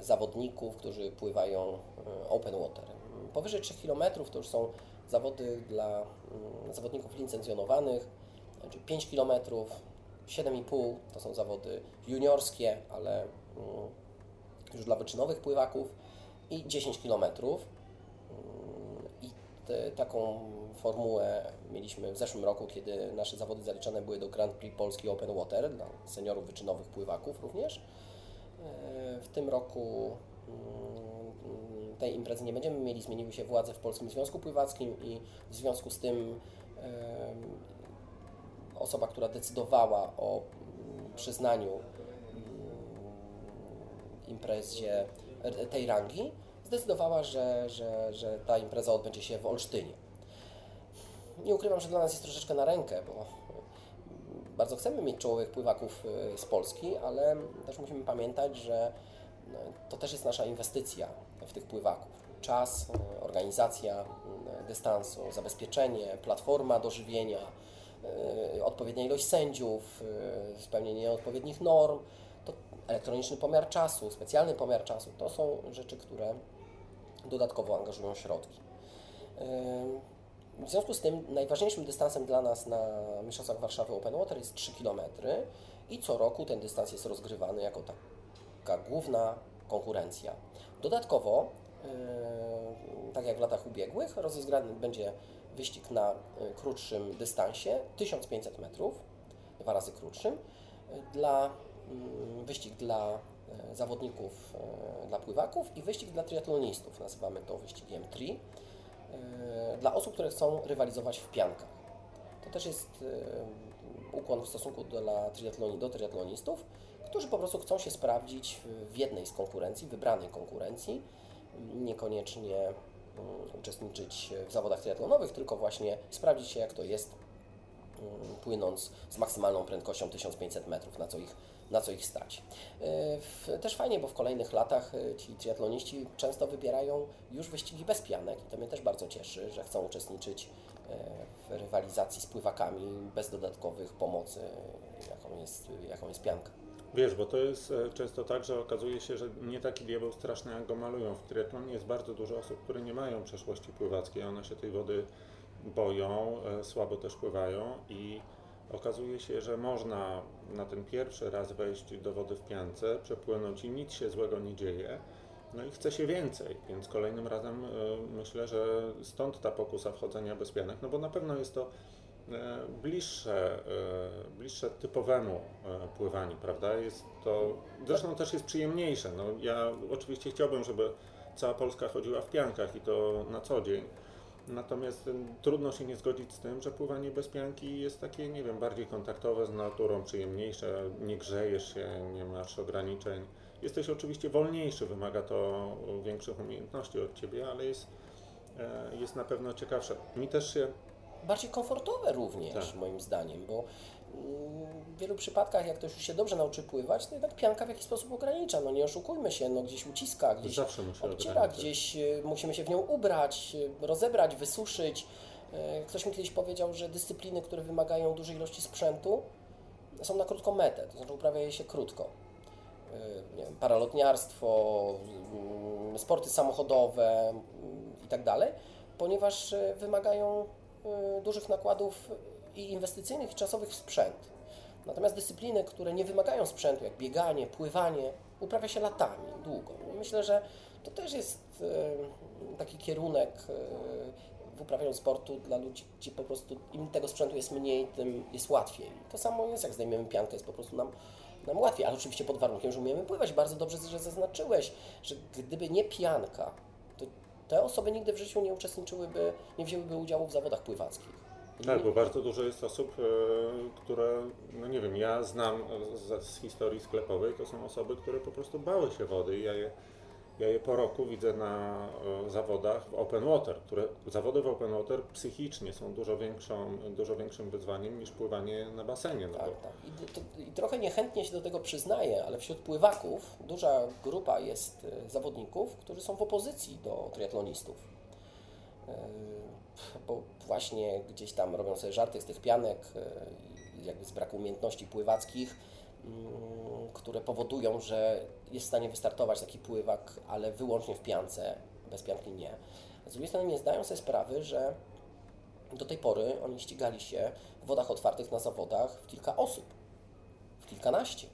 zawodników, którzy pływają open water. Powyżej 3 km to już są zawody dla mm, zawodników licencjonowanych, znaczy 5 km, 7,5 to są zawody juniorskie, ale mm, już dla wyczynowych pływaków i 10 km. I te, taką formułę mieliśmy w zeszłym roku, kiedy nasze zawody zaliczane były do Grand Prix Polski Open Water dla seniorów wyczynowych pływaków również. E, W tym roku mm, tej imprezy nie będziemy mieli, zmieniły się władze w Polskim Związku Pływackim i w związku z tym osoba, która decydowała o mm, przyznaniu mm, imprezie r- tej rangi, zdecydowała, że, że, że ta impreza odbędzie się w Olsztynie. Nie ukrywam, że dla nas jest troszeczkę na rękę, bo bardzo chcemy mieć czołowych pływaków y, z Polski, ale też musimy pamiętać, że no, to też jest nasza inwestycja w tych pływaków. Czas, y, organizacja dystansu, zabezpieczenie, platforma do żywienia, y, odpowiednia ilość sędziów, y, spełnienie odpowiednich norm, to elektroniczny pomiar czasu, specjalny pomiar czasu, to są rzeczy, które dodatkowo angażują środki. W związku z tym najważniejszym dystansem dla nas na Mistrzostwach Warszawy Open Water jest 3 km i co roku ten dystans jest rozgrywany jako taka główna konkurencja. Dodatkowo, tak jak w latach ubiegłych, rozegrany będzie wyścig na krótszym dystansie 1500 metrów, dwa razy krótszym, dla wyścig dla zawodników, dla pływaków i wyścig dla triatlonistów. Nazywamy to wyścigiem tri dla osób, które chcą rywalizować w piankach. To też jest ukłon w stosunku do, triatloni, do triatlonistów, którzy po prostu chcą się sprawdzić w jednej z konkurencji, wybranej konkurencji, niekoniecznie uczestniczyć w zawodach triatlonowych, tylko właśnie sprawdzić się, jak to jest płynąc z maksymalną prędkością 1500 metrów, na co ich, na co ich stać. E, też fajnie, bo w kolejnych latach e, ci triatloniści często wybierają już wyścigi bez pianek i to mnie też bardzo cieszy, że chcą uczestniczyć e, w rywalizacji z pływakami bez dodatkowych pomocy, jaką jest, jaką jest pianka. Wiesz, bo to jest często tak, że okazuje się, że nie taki diabeł straszny, jak go malują. W triatlonie jest bardzo dużo osób, które nie mają przeszłości pływackiej, one się tej wody boją, e, słabo też pływają i okazuje się, że można na ten pierwszy raz wejść do wody w piance, przepłynąć i nic się złego nie dzieje. No i chce się więcej, więc kolejnym razem e, myślę, że stąd ta pokusa wchodzenia bez pianek, no bo na pewno jest to e, bliższe, bliższe typowemu pływaniu, prawda? Jest to, zresztą też jest przyjemniejsze. No, ja oczywiście chciałbym, żeby cała Polska chodziła w piankach i to na co dzień, Natomiast trudno się nie zgodzić z tym, że pływanie bez pianki jest takie, nie wiem, bardziej kontaktowe z naturą, przyjemniejsze, nie grzejesz się, nie masz ograniczeń. Jesteś oczywiście wolniejszy, wymaga to większych umiejętności od ciebie, ale jest, e, jest na pewno ciekawsze. Mi też się. Bardziej komfortowe również, tak. moim zdaniem, bo w wielu przypadkach, jak ktoś już się dobrze nauczy pływać, to jednak pianka w jakiś sposób ogranicza. No nie oszukujmy się, no gdzieś uciska, gdzieś Zawsze musi odciera, gdzieś e, musimy się w nią ubrać, e, rozebrać, wysuszyć. E, ktoś mi kiedyś powiedział, że dyscypliny, które wymagają dużej ilości sprzętu, są na krótką metę, to znaczy uprawia je się krótko. Nie wiem, paralotniarstwo, mm, sporty samochodowe mm, i tak dalej, ponieważ wymagają dużych nakładów i inwestycyjnych, i czasowych w sprzęt. Natomiast dyscypliny, które nie wymagają sprzętu, jak bieganie, pływanie, uprawia się latami, długo. Myślę, że to też jest taki kierunek e, w uprawianiu sportu dla ludzi, gdzie po prostu im tego sprzętu jest mniej, tym jest łatwiej. To samo jest, jak zdejmiemy piankę, jest po prostu nam, nam łatwiej, ale oczywiście pod warunkiem, że umiemy pływać. Bardzo dobrze, że zaznaczyłeś, że gdyby nie pianka, te osoby nigdy w życiu nie uczestniczyłyby, nie wzięłyby udziału w zawodach pływackich. Tak, bo bardzo dużo jest osób, e, które, no nie wiem, ja znam z, z, historii sklepowej, to są osoby, które po prostu bały się wody i ja je, ja je po roku widzę na e, zawodach w open water, które zawody w open water psychicznie są dużo, większą, dużo większym wyzwaniem niż pływanie na basenie. No tak, tak. I, to, I trochę niechętnie się do tego przyznaję, ale wśród pływaków duża grupa jest e, zawodników, którzy są w opozycji do triatlonistów bo właśnie gdzieś tam robią sobie żarty z tych pianek, e, jakby z braku umiejętności pływackich, które powodują, że jest w stanie wystartować taki pływak, ale wyłącznie w piance, bez pianki nie. Z drugiej strony nie zdają sobie sprawy, że do tej pory oni ścigali się w wodach otwartych na zawodach w kilka osób, w kilkanaście.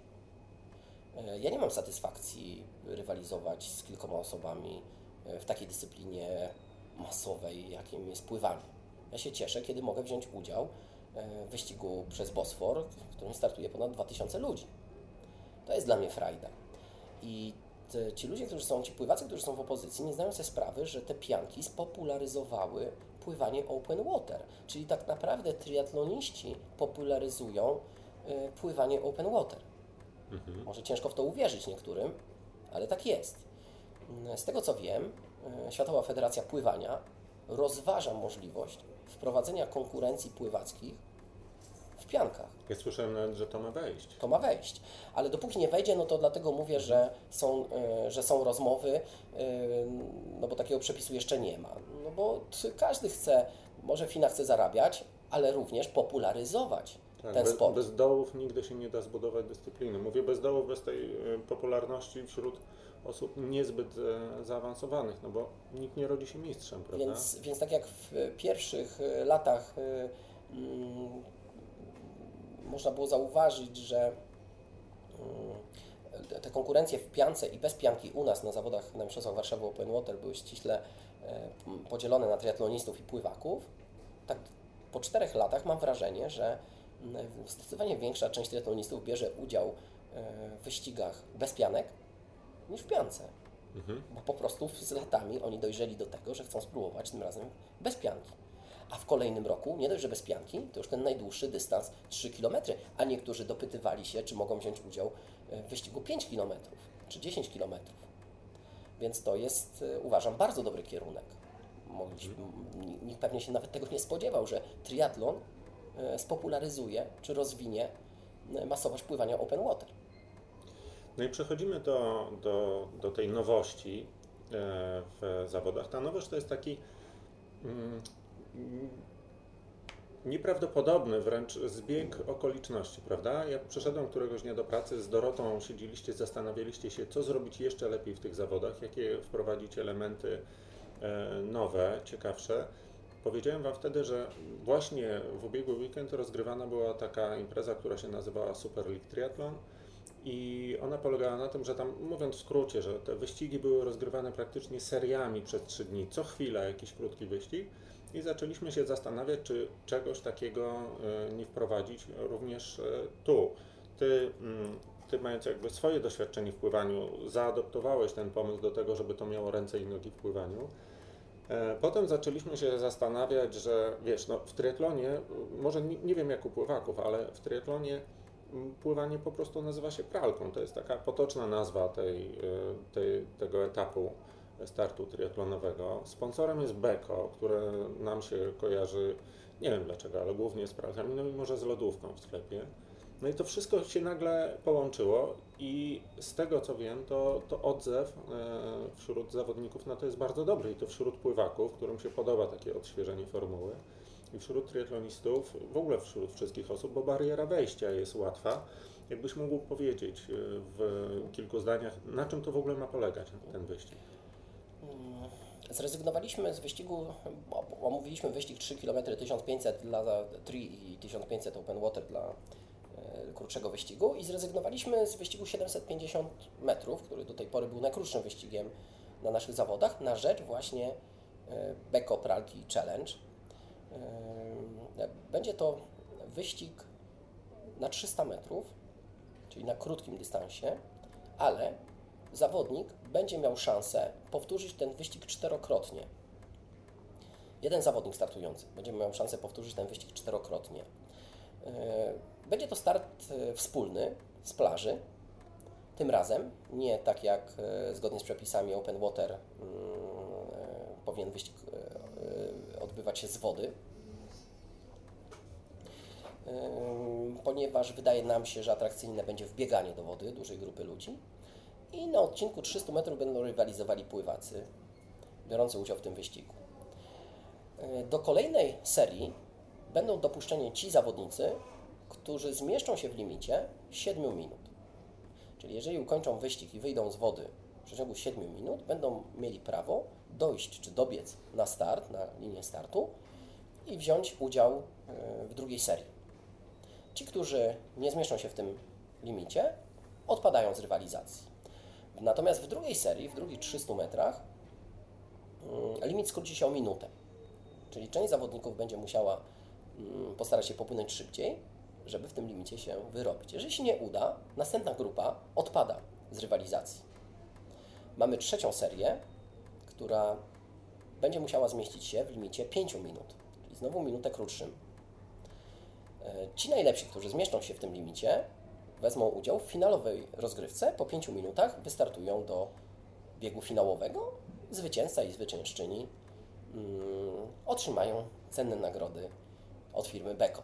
E, ja nie mam satysfakcji rywalizować z kilkoma osobami e, w takiej dyscyplinie masowej, jakim jest pływanie. Ja się cieszę, kiedy mogę wziąć udział wyścigu przez Bosfor, w którym startuje ponad 2000 ludzi. To jest dla mnie frajda. I te, ci ludzie, którzy są, ci pływacy, którzy są w opozycji, nie zdają sobie sprawy, że te pianki spopularyzowały pływanie open water. Czyli tak naprawdę triatloniści popularyzują y, pływanie open water. Mhm. Może ciężko w to uwierzyć niektórym, ale tak jest. Z tego co wiem, E, Światowa Federacja Pływania rozważa możliwość wprowadzenia konkurencji pływackich w piankach. Ja słyszałem nawet, że to ma wejść. To ma wejść, ale dopóki nie wejdzie, no to dlatego mówię, że są, e, że są rozmowy, e, no bo takiego przepisu jeszcze nie ma. No bo każdy chce, może FINA chce zarabiać, ale również popularyzować Tak, ten bez, sport. bez dołów nigdy się nie da zbudować dyscypliny. Mówię bez dołów, bez tej e, popularności wśród osób niezbyt e, zaawansowanych, no bo nikt nie rodzi się mistrzem, prawda? Więc, więc tak jak w pierwszych e, latach e, mm, można było zauważyć, że mm, te- konkurencje w piance i bez pianki u nas na zawodach na Mistrzostwach Warszawy Open Water były ściśle podzielone na triatlonistów i pływaków, tak po czterech latach mam wrażenie, że mm, zdecydowanie większa część triatlonistów bierze udział w wyścigach bez pianek niż w piance Mhm. bo po prostu z latami oni dojrzeli do tego, że chcą spróbować tym razem bez pianki. A w kolejnym roku, nie dość, że bez pianki, to już ten najdłuższy dystans 3 km, a niektórzy dopytywali się, czy mogą wziąć udział e, w wyścigu 5 km czy 10 km. Więc to jest, e, uważam, bardzo dobry kierunek. Mogliśmy, m- Nikt pewnie się nawet tego nie spodziewał, że triatlon e, spopularyzuje czy rozwinie masowość pływania open water. No i przechodzimy do, do, do tej nowości e, w zawodach. Ta nowość to jest taki mm, nieprawdopodobny wręcz zbieg okoliczności, prawda? Jak przyszedłem któregoś dnia do pracy, z Dorotą siedzieliście, zastanawialiście się, co zrobić jeszcze lepiej w tych zawodach, jakie wprowadzić elementy e, nowe, ciekawsze. Powiedziałem Wam wtedy, że właśnie w ubiegły weekend rozgrywana była taka impreza, która się nazywała Super League Triathlon. I ona polegała na tym, że tam, mówiąc w skrócie, że te wyścigi były rozgrywane praktycznie seriami przez trzy dni, co chwila jakiś krótki wyścig. I zaczęliśmy się zastanawiać, czy czegoś takiego e, nie wprowadzić również e, tu. Ty, mm, ty mając jakby swoje doświadczenie w pływaniu, zaadoptowałeś ten pomysł do tego, żeby to miało ręce i nogi w pływaniu. E, Potem zaczęliśmy się zastanawiać, że wiesz, no, w triatlonie, może nie, nie wiem jak u pływaków, ale w triatlonie pływanie po prostu nazywa się pralką. To jest taka potoczna nazwa tej, y, tej, tego etapu startu triatlonowego. Sponsorem jest Beko, które nam się kojarzy, nie wiem dlaczego, ale głównie z pralkami, no i może z lodówką w sklepie. No i to wszystko się nagle połączyło i z tego co wiem, to, to odzew e, wśród zawodników na to jest bardzo dobry i to wśród pływaków, którym się podoba takie odświeżenie formuły i wśród triatlonistów, w ogóle wśród wszystkich osób, bo bariera wejścia jest łatwa. Jakbyś mógł powiedzieć e, w kilku zdaniach, na czym to w ogóle ma polegać, ten wyścig? Zrezygnowaliśmy z wyścigu, omówiliśmy wyścig 3 km 1500 dla tri i 1500 open water dla e, krótszego wyścigu i zrezygnowaliśmy z wyścigu 750 metrów, który do tej pory był najkrótszym wyścigiem na naszych zawodach, na rzecz właśnie e, Beko Pralki Challenge. E, Będzie to wyścig na 300 metrów, czyli na krótkim dystansie, ale zawodnik będzie miał szansę powtórzyć ten wyścig czterokrotnie. Jeden zawodnik startujący będzie miał szansę powtórzyć ten wyścig czterokrotnie. Będzie to start yy, wspólny z plaży. Tym razem nie tak jak yy, zgodnie z przepisami Open Water yy, powinien wyścig odbywać się z wody, Ym, ponieważ wydaje nam się, że atrakcyjne będzie wbieganie do wody dużej grupy ludzi. I na odcinku 300 metrów będą rywalizowali pływacy biorący udział w tym wyścigu. Yy, Do kolejnej serii będą dopuszczeni ci zawodnicy, którzy zmieszczą się w limicie 7 minut. Czyli jeżeli ukończą wyścig i wyjdą z wody w przeciągu 7 minut, będą mieli prawo dojść czy dobiec na start, na linię startu i wziąć udział yy, w drugiej serii. Ci, którzy nie zmieszczą się w tym limicie, odpadają z rywalizacji. Natomiast w drugiej serii, w drugich 300 metrach, mm, limit skróci się o minutę. Czyli część zawodników będzie musiała mm, postarać się popłynąć szybciej, żeby w tym limicie się wyrobić. Jeżeli się nie uda, następna grupa odpada z rywalizacji. Mamy trzecią serię, która będzie musiała zmieścić się w limicie 5 minut, czyli znowu minutę krótszym. E, Ci najlepsi, którzy zmieszczą się w tym limicie, wezmą udział w finalowej rozgrywce. Po 5 minutach wystartują do biegu finałowego. Zwycięzca i zwyciężczyni mm, otrzymają cenne nagrody od firmy Beko.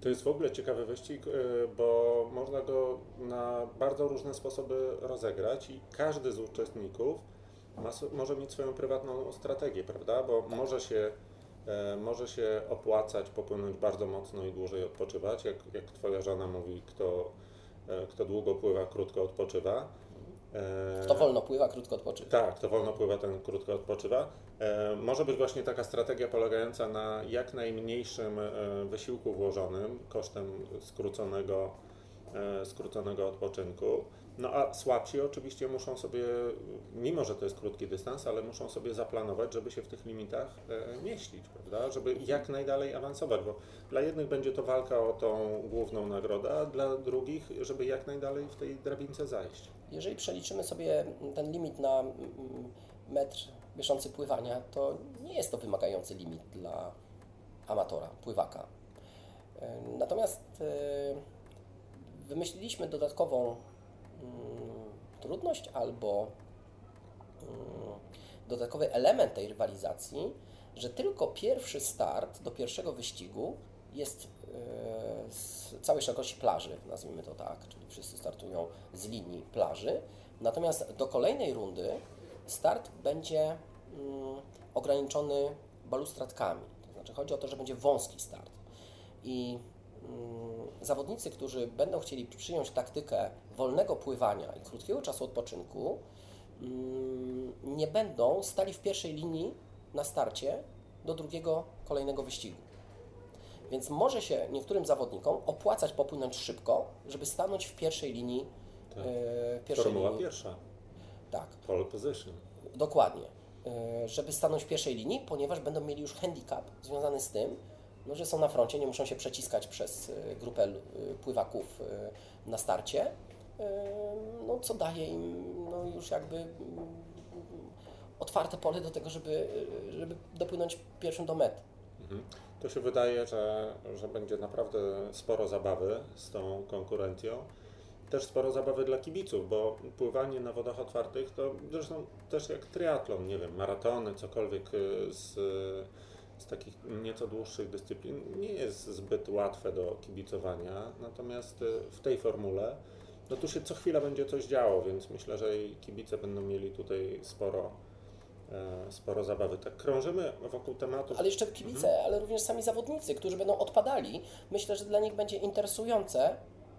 To jest w ogóle ciekawy wyścig, y, bo można go na bardzo różne sposoby rozegrać i każdy z uczestników ma, może mieć swoją prywatną strategię, prawda? Bo może się e, może się opłacać popłynąć bardzo mocno i dłużej odpoczywać, jak, jak Twoja żona mówi, kto, e, kto długo pływa, krótko odpoczywa. E, Kto wolno pływa, krótko odpoczywa. tak, to wolno pływa, ten krótko odpoczywa. E, może być właśnie taka strategia polegająca na jak najmniejszym e, wysiłku włożonym kosztem skróconego, skróconego odpoczynku. No a słabsi oczywiście muszą sobie, mimo że to jest krótki dystans, ale muszą sobie zaplanować, żeby się w tych limitach e, mieścić, prawda? Żeby jak najdalej awansować, bo dla jednych będzie to walka o tą główną nagrodę, a dla drugich, żeby jak najdalej w tej drabince zajść. Jeżeli przeliczymy sobie ten limit na mm, metr miesiący pływania, to nie jest to wymagający limit dla amatora, pływaka. E, Natomiast e, wymyśliliśmy dodatkową trudność albo mm, dodatkowy element tej rywalizacji, że tylko pierwszy start do pierwszego wyścigu jest e, z całej szerokości plaży, nazwijmy to tak, czyli wszyscy startują z linii plaży. Natomiast do kolejnej rundy start będzie mm, ograniczony balustradkami. To znaczy chodzi o to, że będzie wąski start. I mm, zawodnicy, którzy będą chcieli przyjąć taktykę wolnego pływania i krótkiego czasu odpoczynku, mm, nie będą stali w pierwszej linii na starcie do drugiego kolejnego wyścigu. Więc może się niektórym zawodnikom opłacać popłynąć szybko, żeby stanąć w pierwszej linii. Tak. e, pierwszej Formuła linii. pierwsza, Tak, pole position. dokładnie. E, Żeby stanąć w pierwszej linii, ponieważ będą mieli już handicap związany z tym, no, że są na froncie, nie muszą się przeciskać przez e, grupę e, pływaków e, na starcie, no, co daje im no, już jakby mm, otwarte pole do tego, żeby, żeby dopłynąć pierwszym do mety. Mhm. To się wydaje, że, że będzie naprawdę sporo zabawy z tą konkurencją. Też sporo zabawy dla kibiców, bo pływanie na wodach otwartych to zresztą też jak triatlon, nie wiem, maratony, cokolwiek y, z, z takich nieco dłuższych dyscyplin nie jest zbyt łatwe do kibicowania. Natomiast y, w tej formule no tu się co chwila będzie coś działo, więc myślę, że i kibice będą mieli tutaj sporo, e, sporo zabawy. Tak krążymy wokół tematu. Ale jeszcze kibice, ale również sami zawodnicy, którzy będą odpadali. Myślę, że dla nich będzie interesujące,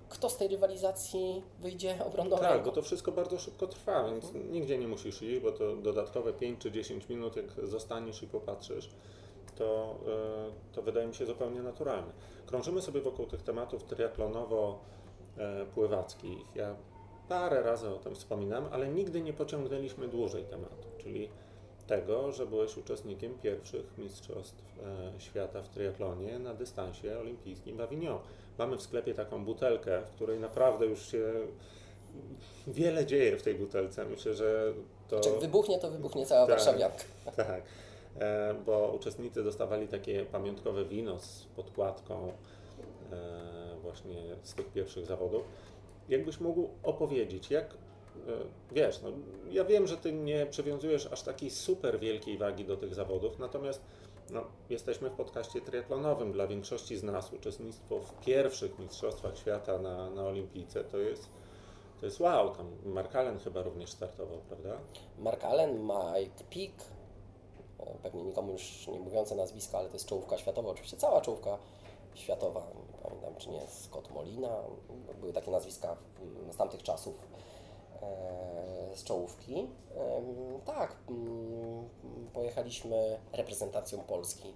kto z tej rywalizacji wyjdzie obronną Tak, bo to wszystko bardzo szybko trwa, więc nigdzie nie musisz iść, bo to dodatkowe 5 czy 10 minut, jak zostaniesz i popatrzysz, to, e, to wydaje mi się zupełnie naturalne. Krążymy sobie wokół tych tematów triatlonowo-pływackich. Ja parę razy o tym wspominam, ale nigdy nie pociągnęliśmy dłużej tematu, czyli tego, że byłeś uczestnikiem pierwszych Mistrzostw e, Świata w triatlonie na dystansie olimpijskim w Avignon. Mamy w sklepie taką butelkę, w której naprawdę już się wiele dzieje w tej butelce. Myślę, że to. Czy wybuchnie, to wybuchnie cała Tak. warszawianka. Tak, e, bo uczestnicy dostawali takie pamiątkowe wino z podkładką e, właśnie z tych pierwszych zawodów. Jakbyś mógł opowiedzieć, jak e, wiesz, no, ja wiem, że ty nie przywiązujesz aż takiej super wielkiej wagi do tych zawodów, natomiast no, jesteśmy w podcaście triatlonowym. Dla większości z nas uczestnictwo w pierwszych Mistrzostwach Świata na, na Olimpijce to jest, to jest wow. Tam Mark Allen chyba również startował, prawda? Mark Allen, Mike Peak, e, pewnie nikomu już nie mówiące nazwiska, ale to jest czołówka światowa, oczywiście cała czołówka światowa, nie pamiętam czy nie, Scott Molina, były takie nazwiska mm, z tamtych czasów e, z czołówki. Tak, mm, pojechaliśmy reprezentacją Polski,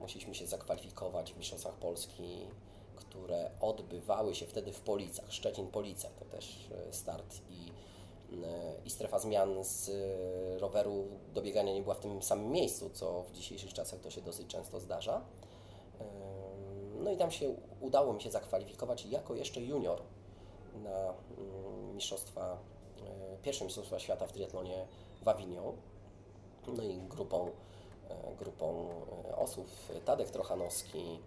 musieliśmy się zakwalifikować w Mistrzostwach Polski, które odbywały się wtedy w Policach, Szczecin-Police, to też e, start i i strefa zmian z e, roweru do biegania nie była w tym samym miejscu, co w dzisiejszych czasach to się dosyć często zdarza. Ym, No i tam się udało mi się zakwalifikować jako jeszcze junior na mm, mistrzostwa, e, pierwsze mistrzostwa świata w triatlonie w Avignon. No i grupą, e, grupą e, osób Tadek Trochanowski,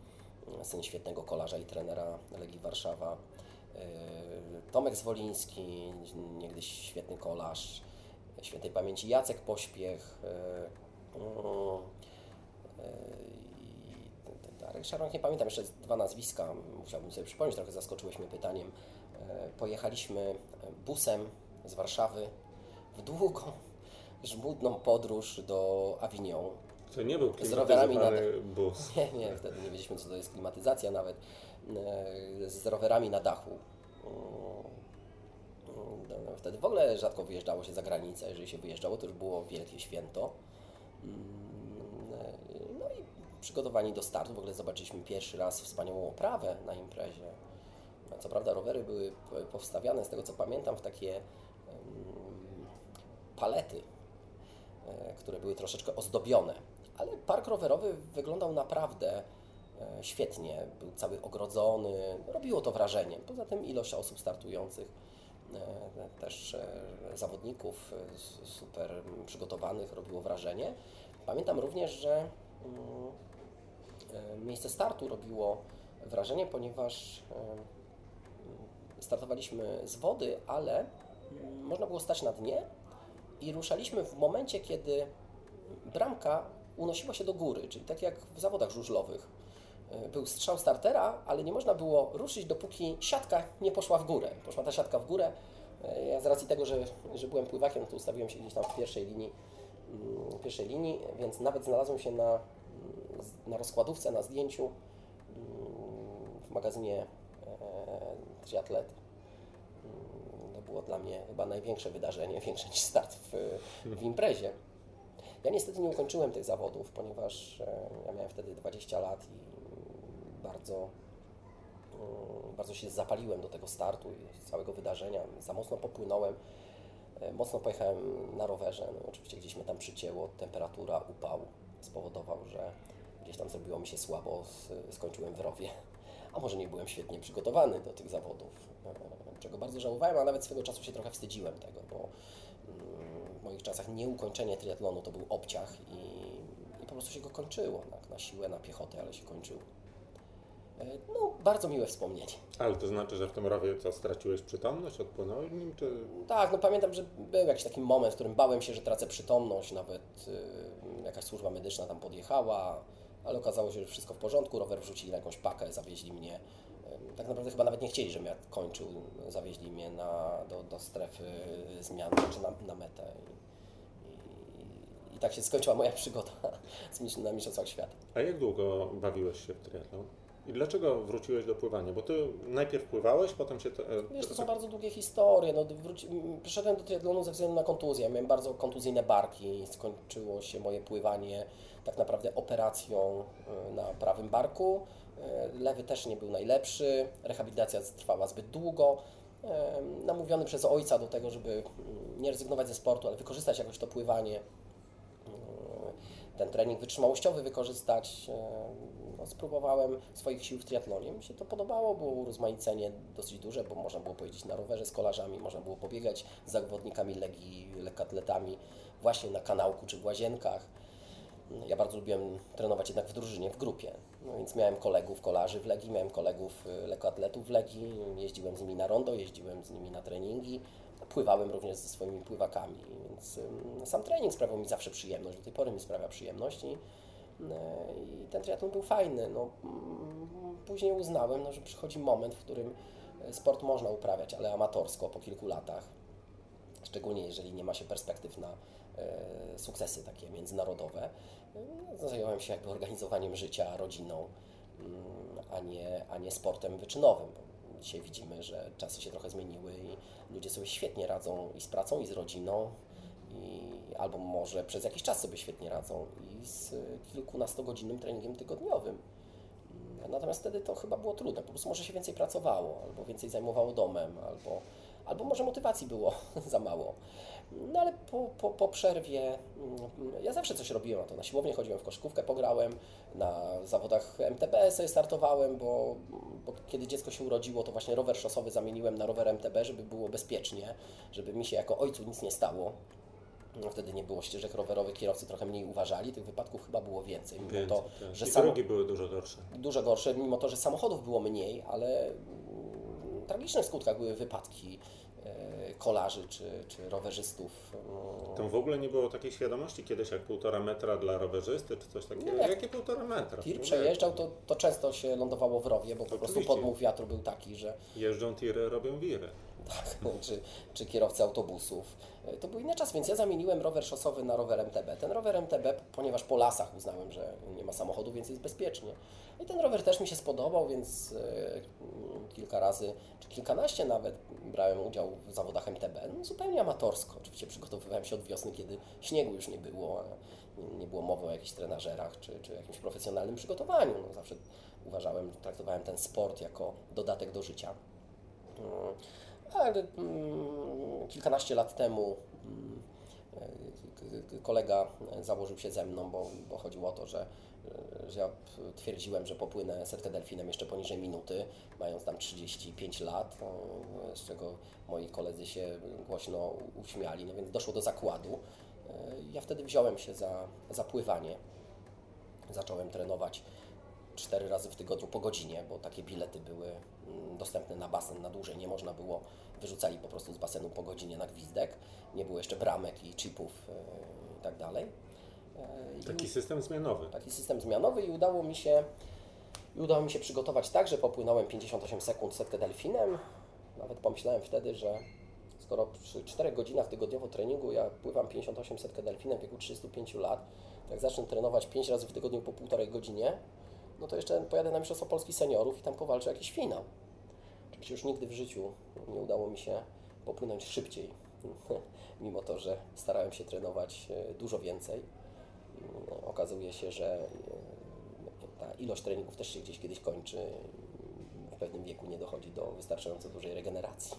e, syn świetnego kolarza i trenera Legii Warszawa, e, Tomek Zwoliński, niegdyś świetny kolarz, świętej pamięci Jacek Pośpiech e, mm, e, Darek Szaroń, nie pamiętam, jeszcze dwa nazwiska, musiałbym sobie przypomnieć, trochę zaskoczyłeś mnie pytaniem. E, Pojechaliśmy busem z Warszawy w długą, żmudną podróż do Avignon. To nie był Z rowerami klimatyzowany bus. Nie, nie, wtedy nie wiedzieliśmy, co to jest klimatyzacja nawet. E, Z rowerami na dachu. Mm, no, Wtedy w ogóle rzadko wyjeżdżało się za granicę. Jeżeli się wyjeżdżało, to już było wielkie święto. Mm, e, No i przygotowani do startu. W ogóle zobaczyliśmy pierwszy raz wspaniałą oprawę na imprezie. Co prawda rowery były powstawiane, z tego co pamiętam, w takie palety, e, które były troszeczkę ozdobione. Ale park rowerowy wyglądał naprawdę e, świetnie. Był cały ogrodzony, robiło to wrażenie. Poza tym ilość osób startujących, e, też e, zawodników e, super przygotowanych robiło wrażenie. Pamiętam również, że mm, e, miejsce startu robiło wrażenie, ponieważ e, startowaliśmy z wody, ale mm, można było stać na dnie i ruszaliśmy w momencie, kiedy bramka unosiła się do góry, czyli tak jak w zawodach żużlowych. E, Był strzał startera, ale nie można było ruszyć, dopóki siatka nie poszła w górę. Poszła ta siatka w górę. E, Ja z racji tego, że, że byłem pływakiem, to ustawiłem się gdzieś tam w pierwszej linii, mm, pierwszej linii więc nawet znalazłem się na, na rozkładówce, na zdjęciu mm, w magazynie e, Triatlet. Mm, To było dla mnie chyba największe wydarzenie, większe niż start w, w imprezie. Ja niestety nie ukończyłem tych zawodów, ponieważ ja miałem wtedy 20 lat i bardzo, bardzo się zapaliłem do tego startu i całego wydarzenia. Za mocno popłynąłem, e, mocno pojechałem na rowerze. No, oczywiście gdzieś mnie tam przycięło, temperatura, upał spowodował, że gdzieś tam zrobiło mi się słabo, skończyłem w rowie. A może nie byłem świetnie przygotowany do tych zawodów, e, czego bardzo żałowałem, a nawet swego czasu się trochę wstydziłem tego, bo mm, w moich czasach nieukończenie triatlonu to był obciach i, i po prostu się go kończyło, tak, na siłę, na piechotę, ale się kończyło. E, No, bardzo miłe wspomnienie. Ale to znaczy, że w tym rowie co, straciłeś przytomność, odpłynąłeś nim, czy... Tak, no pamiętam, że był jakiś taki moment, w którym bałem się, że tracę przytomność, nawet y, jakaś służba medyczna tam podjechała, ale okazało się, że wszystko w porządku, rower wrzucili na jakąś pakę, zawieźli mnie. Y, Tak naprawdę chyba nawet nie chcieli, żebym ja kończył, zawieźli mnie na, do, do strefy zmian, czy na, na metę. I, i, I tak się skończyła moja przygoda z na Mistrzostwach Świata. A jak długo bawiłeś się w triatlon? I dlaczego wróciłeś do pływania? Bo ty najpierw pływałeś, potem się... Te, e, Wiesz, to są bardzo długie historie. No, wróci... do triatlonu ze względu na kontuzję. Miałem bardzo kontuzyjne barki. Skończyło się moje pływanie tak naprawdę operacją y, na prawym barku. Y, Lewy też nie był najlepszy. Rehabilitacja trwała zbyt długo. Namówiony przez ojca do tego, żeby nie rezygnować ze sportu, ale wykorzystać jakoś to pływanie ten trening wytrzymałościowy wykorzystać. No, spróbowałem swoich sił w triatlonie. Mi się to podobało, było urozmaicenie dosyć duże, bo można było pojeździć na rowerze z kolarzami, można było pobiegać z zawodnikami legii, lekkoatletami właśnie na kanałku czy w łazienkach. Ja bardzo lubiłem trenować jednak w drużynie, w grupie. No więc miałem kolegów kolarzy w Legii, miałem kolegów y, lekkoatletów w Legii, jeździłem z nimi na rondo, jeździłem z nimi na treningi, pływałem również ze swoimi pływakami, więc sam trening sprawiał mi zawsze przyjemność, do tej pory mi sprawia przyjemność i, i ten triatlon był fajny. No, później uznałem, no, że przychodzi moment, w którym y, sport można uprawiać, ale amatorsko po kilku latach szczególnie jeżeli nie ma się perspektyw na e, sukcesy takie międzynarodowe. E, Zająłem się jakby organizowaniem życia, rodziną, mm, a nie, a nie sportem wyczynowym. Dzisiaj widzimy, że czasy się trochę zmieniły i ludzie sobie świetnie radzą i z pracą, i z rodziną, i albo może przez jakiś czas sobie świetnie radzą i z kilkunastogodzinnym treningiem tygodniowym. Natomiast wtedy to chyba było trudne. Po prostu może się więcej pracowało, albo więcej zajmowało domem, albo, albo może motywacji było za mało. No ale po, po, po przerwie mm, ja zawsze coś robiłem. To na siłownię chodziłem, w koszykówkę pograłem, na zawodach MTB sobie startowałem, bo, bo kiedy dziecko się urodziło, to właśnie rower szosowy zamieniłem na rower MTB, żeby było bezpiecznie, żeby mi się jako ojcu nic nie stało. No, wtedy nie było ścieżek rowerowych, kierowcy trochę mniej uważali, tych wypadków chyba było więcej. Mimo Więc, to, tak. że I drogi były dużo gorsze. dużo gorsze, mimo to, że samochodów było mniej, ale mm, tragiczne w skutkach były wypadki e, kolarzy czy, czy rowerzystów. Mm, Tam w ogóle nie było takiej świadomości kiedyś jak półtora metra dla rowerzysty, czy coś takiego. No jak Jakie półtora metra? Tir przejeżdżał, to, to często się lądowało w rowie, bo po prostu podmuch wiatru był taki, że Jeżdżą tiry, robią wiry. czy, czy kierowcy autobusów. E, To był inny czas, więc ja zamieniłem rower szosowy na rower MTB. Ten rower MTB, ponieważ po lasach uznałem, że nie ma samochodu, więc jest bezpiecznie. I ten rower też mi się spodobał, więc e, mm, kilka razy, czy kilkanaście nawet brałem udział w zawodach MTB. No, zupełnie amatorsko. Oczywiście przygotowywałem się od wiosny, kiedy śniegu już nie było, nie- było mowy o jakichś trenażerach czy, czy jakimś profesjonalnym przygotowaniu. No, zawsze uważałem, traktowałem ten sport jako dodatek do życia. Mm, kilkanaście lat temu mm, e, kolega założył się ze mną, bo, bo chodziło o to, że, że ja twierdziłem, że popłynę setkę delfinem jeszcze poniżej minuty, mając tam 35 lat, e, z czego moi koledzy się głośno uśmiali, no więc doszło do zakładu. E, Ja wtedy wziąłem się za, za pływanie. Zacząłem trenować cztery razy w tygodniu po godzinie, bo takie bilety były mm, dostępne na basen na dłużej. Nie można było, wyrzucali po prostu z basenu po godzinie na gwizdek. Nie było jeszcze bramek i chipów e, i tak dalej. E, i- Taki system zmianowy. taki system zmianowy i udało mi się i udało mi się przygotować tak, że popłynąłem 58 sekund setkę delfinem. Nawet pomyślałem wtedy, że skoro przy 4 godzinach tygodniowo treningu ja pływam 58 setkę delfinem w wieku 35 lat, jak zacznę trenować 5 razy w tygodniu po półtorej godzinie, no to jeszcze pojadę na Mistrzostwo Polski Seniorów i tam powalczę jakiś finał. Oczywiście już nigdy w życiu nie udało mi się popłynąć szybciej, mimo to, że starałem się trenować e, dużo więcej. Mm, Okazuje się, że e, ta ilość treningów też się gdzieś kiedyś kończy. W pewnym wieku nie dochodzi do wystarczająco dużej regeneracji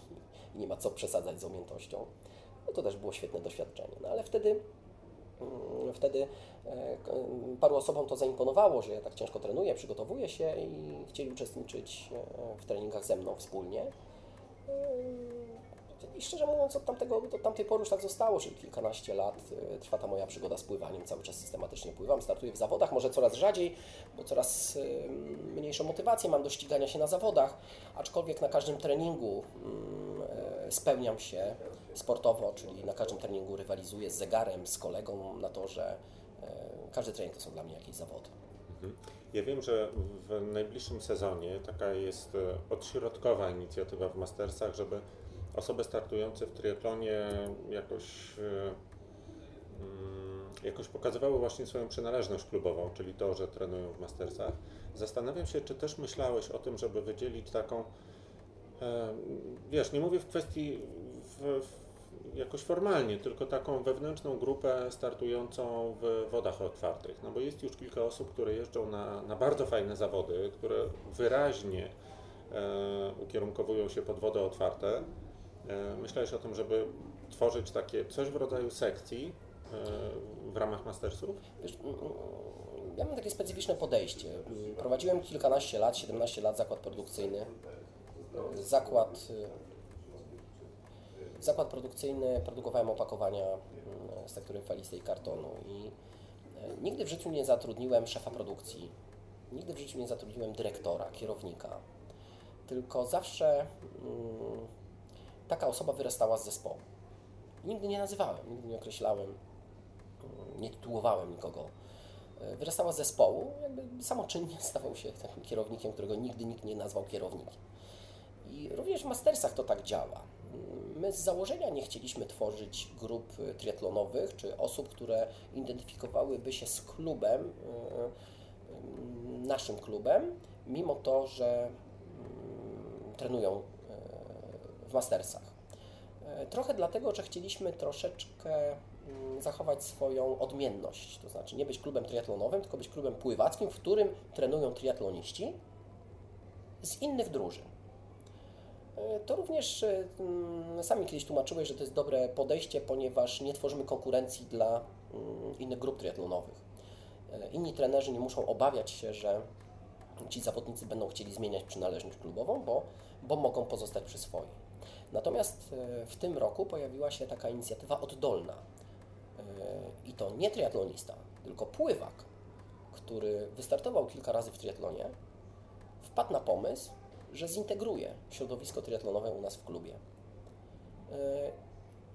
i nie ma co przesadzać z umiejętnością. No to też było świetne doświadczenie. No ale wtedy, wtedy e, paru osobom to zaimponowało, że ja tak ciężko trenuję, przygotowuję się i chcieli uczestniczyć e, w treningach ze mną wspólnie. I szczerze mówiąc, od, tamtego, od tamtej pory już tak zostało, czyli kilkanaście lat e, trwa ta moja przygoda z pływaniem. Cały czas systematycznie pływam, startuję w zawodach, może coraz rzadziej, bo coraz mniejszą motywację mam do ścigania się na zawodach, aczkolwiek na każdym treningu mm, spełniam się sportowo, czyli na każdym treningu rywalizuję z zegarem, z kolegą na to, że każdy trening to są dla mnie jakieś zawody. Ja wiem, że w najbliższym sezonie taka jest e, odśrodkowa inicjatywa w Mastersach, żeby osoby startujące w triatlonie jakoś, e, mm, jakoś pokazywały właśnie swoją przynależność klubową, czyli to, że trenują w Mastersach. Zastanawiam się, czy też myślałeś o tym, żeby wydzielić taką, e, wiesz, nie mówię w kwestii w, jakoś formalnie, tylko taką wewnętrzną grupę startującą w wodach otwartych. No bo jest już kilka osób, które jeżdżą na, na bardzo fajne zawody, które wyraźnie e, ukierunkowują się pod wody otwarte. E, myślałeś o tym, żeby tworzyć takie coś w rodzaju sekcji e, w ramach Mastersów? Wiesz, ja mam takie specyficzne podejście. Prowadziłem kilkanaście lat, 17 lat zakład produkcyjny. Zakład, zakład produkcyjny, produkowałem opakowania mm, z tektury falistej i kartonu i y, nigdy w życiu nie zatrudniłem szefa produkcji, nigdy w życiu nie zatrudniłem dyrektora, kierownika, tylko zawsze mm, taka osoba wyrastała z zespołu. Nigdy nie nazywałem, nigdy nie określałem nie tytułowałem nikogo. E, Wyrastała z zespołu, jakby samoczynnie stawał się takim kierownikiem, którego nigdy nikt nie nazwał kierownikiem. I również w mastersach to tak działa. My z założenia nie chcieliśmy tworzyć grup triatlonowych, czy osób, które identyfikowałyby się z klubem, naszym klubem, mimo to, że mm, trenują e, w mastersach. E, Trochę dlatego, że chcieliśmy troszeczkę mm, zachować swoją odmienność, to znaczy nie być klubem triatlonowym, tylko być klubem pływackim, w którym trenują triatloniści z innych drużyn. E, To również e, mm, sami kiedyś tłumaczyłeś, że to jest dobre podejście, ponieważ nie tworzymy konkurencji dla mm, innych grup triatlonowych. E, Inni trenerzy nie muszą obawiać się, że ci zawodnicy będą chcieli zmieniać przynależność klubową, bo, bo mogą pozostać przy swoim. Natomiast w tym roku pojawiła się taka inicjatywa oddolna. I to nie triatlonista, tylko pływak, który wystartował kilka razy w triatlonie, wpadł na pomysł, że zintegruje środowisko triatlonowe u nas w klubie. E,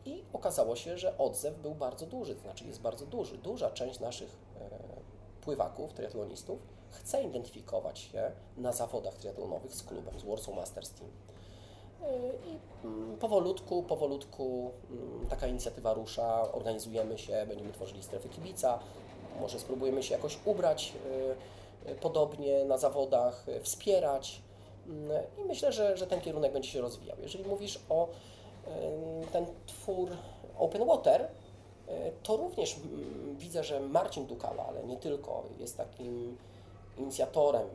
I okazało się, że odzew był bardzo duży, to znaczy jest bardzo duży. Duża część naszych e, pływaków, triatlonistów chce identyfikować się na zawodach triatlonowych z klubem, z Warsaw Masters Team. I mm, powolutku, powolutku mm, taka inicjatywa rusza, organizujemy się, będziemy tworzyli strefy kibica, może spróbujemy się jakoś ubrać podobnie na zawodach, wspierać i myślę, że, że ten kierunek będzie się rozwijał. Jeżeli mówisz o ten twór Open Water, y, to również widzę, że Marcin Dukała, ale nie tylko, jest takim inicjatorem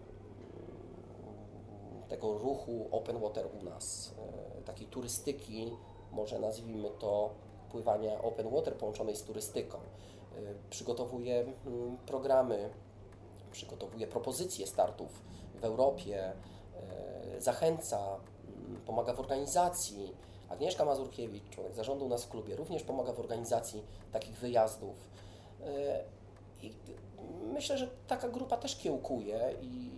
tego ruchu open water u nas, e, takiej turystyki, może nazwijmy to pływania open water połączonej z turystyką. E, Przygotowuje programy, przygotowuje propozycje startów w Europie, e, zachęca, mm, pomaga w organizacji. Agnieszka Mazurkiewicz, członek zarządu u nas w klubie, również pomaga w organizacji takich wyjazdów. E, I myślę, że taka grupa też kiełkuje i,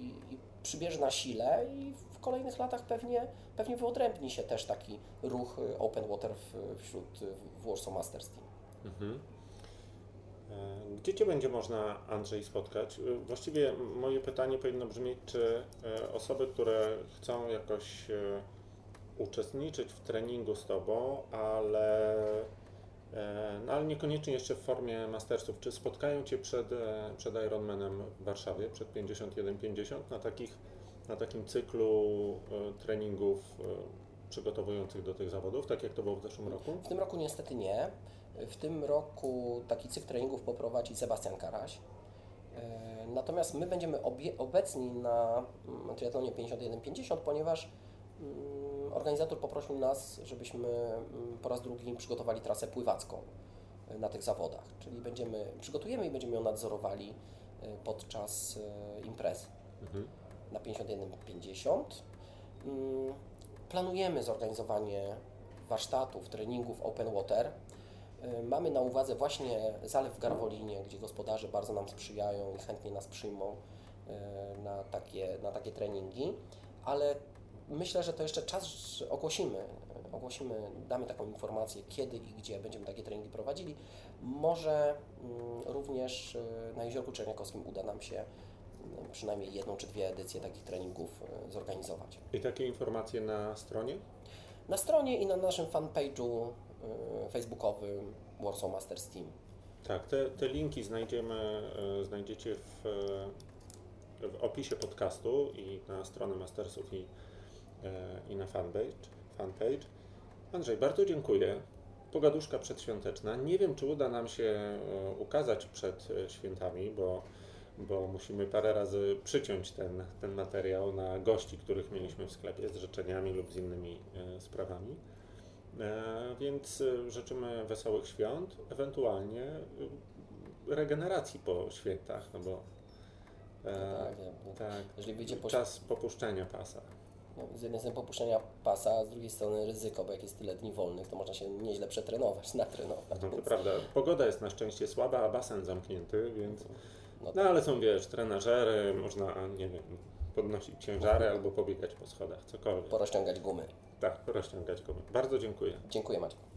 przybierze na sile i w kolejnych latach pewnie, pewnie wyodrębni się też taki ruch y, Open Water wśród y, w Warsaw Masters Team. Mhm. E, Gdzie Cię będzie można, Andrzej, spotkać? E, Właściwie moje pytanie powinno brzmieć, czy e, osoby, które chcą jakoś uczestniczyć w treningu z Tobą, ale, no, ale niekoniecznie jeszcze w formie mastersów, czy spotkają Cię przed, przed Ironmanem w Warszawie, przed 51-50 na, takich, na takim cyklu treningów przygotowujących do tych zawodów, tak jak to było w zeszłym roku? W tym roku niestety nie. W tym roku taki cykl treningów poprowadzi Sebastian Karaś. E, Natomiast my będziemy obie, obecni na mm, triatlonie 51-50, ponieważ mm, organizator poprosił nas, żebyśmy mm, po raz drugi przygotowali trasę pływacką e, na tych zawodach. Czyli będziemy, przygotujemy i będziemy ją nadzorowali e, podczas imprezy Mhm. na 51-50. Mm, Planujemy zorganizowanie warsztatów, treningów open water. Y, Mamy na uwadze właśnie zalew w Garwolinie, gdzie gospodarze bardzo nam sprzyjają i chętnie nas przyjmą y, na takie, na takie treningi, ale myślę, że to jeszcze czas ogłosimy, ogłosimy, damy taką informację, kiedy i gdzie będziemy takie treningi prowadzili. Może mm, również y, na Jeziorku Czerniakowskim uda nam się mm, przynajmniej jedną czy dwie edycje takich treningów zorganizować. I takie informacje na stronie? Na stronie i na naszym fanpage'u y, facebookowym Warsaw Masters Team. Tak, te, te linki znajdziemy, e, znajdziecie w, e, w opisie podcastu i na stronę Mastersów i, e, i na fanpage, fanpage. Andrzej, bardzo dziękuję. Pogaduszka przedświąteczna. Nie wiem, czy uda nam się e, ukazać przed e, świętami, bo, bo musimy parę razy przyciąć ten, ten materiał na gości, których mieliśmy w sklepie z życzeniami lub z innymi e, sprawami. E, Więc e, życzymy wesołych świąt, ewentualnie e, regeneracji po świętach, no bo e, tak, tak, jeżeli wyjdzie po, czas popuszczenia pasa. no, z jednej strony popuszczenia pasa, a z drugiej strony ryzyko, bo jak jest tyle dni wolnych, to można się nieźle przetrenować, natrenować. No to więc- prawda, pogoda jest na szczęście słaba, a basen zamknięty, więc no, no ale są, wiesz, trenażery, można, nie wiem, podnosić ciężary albo pobiegać po schodach, cokolwiek. porozciągać gumy. Tak, rozciągać go. Bardzo dziękuję. Dziękuję Maciek.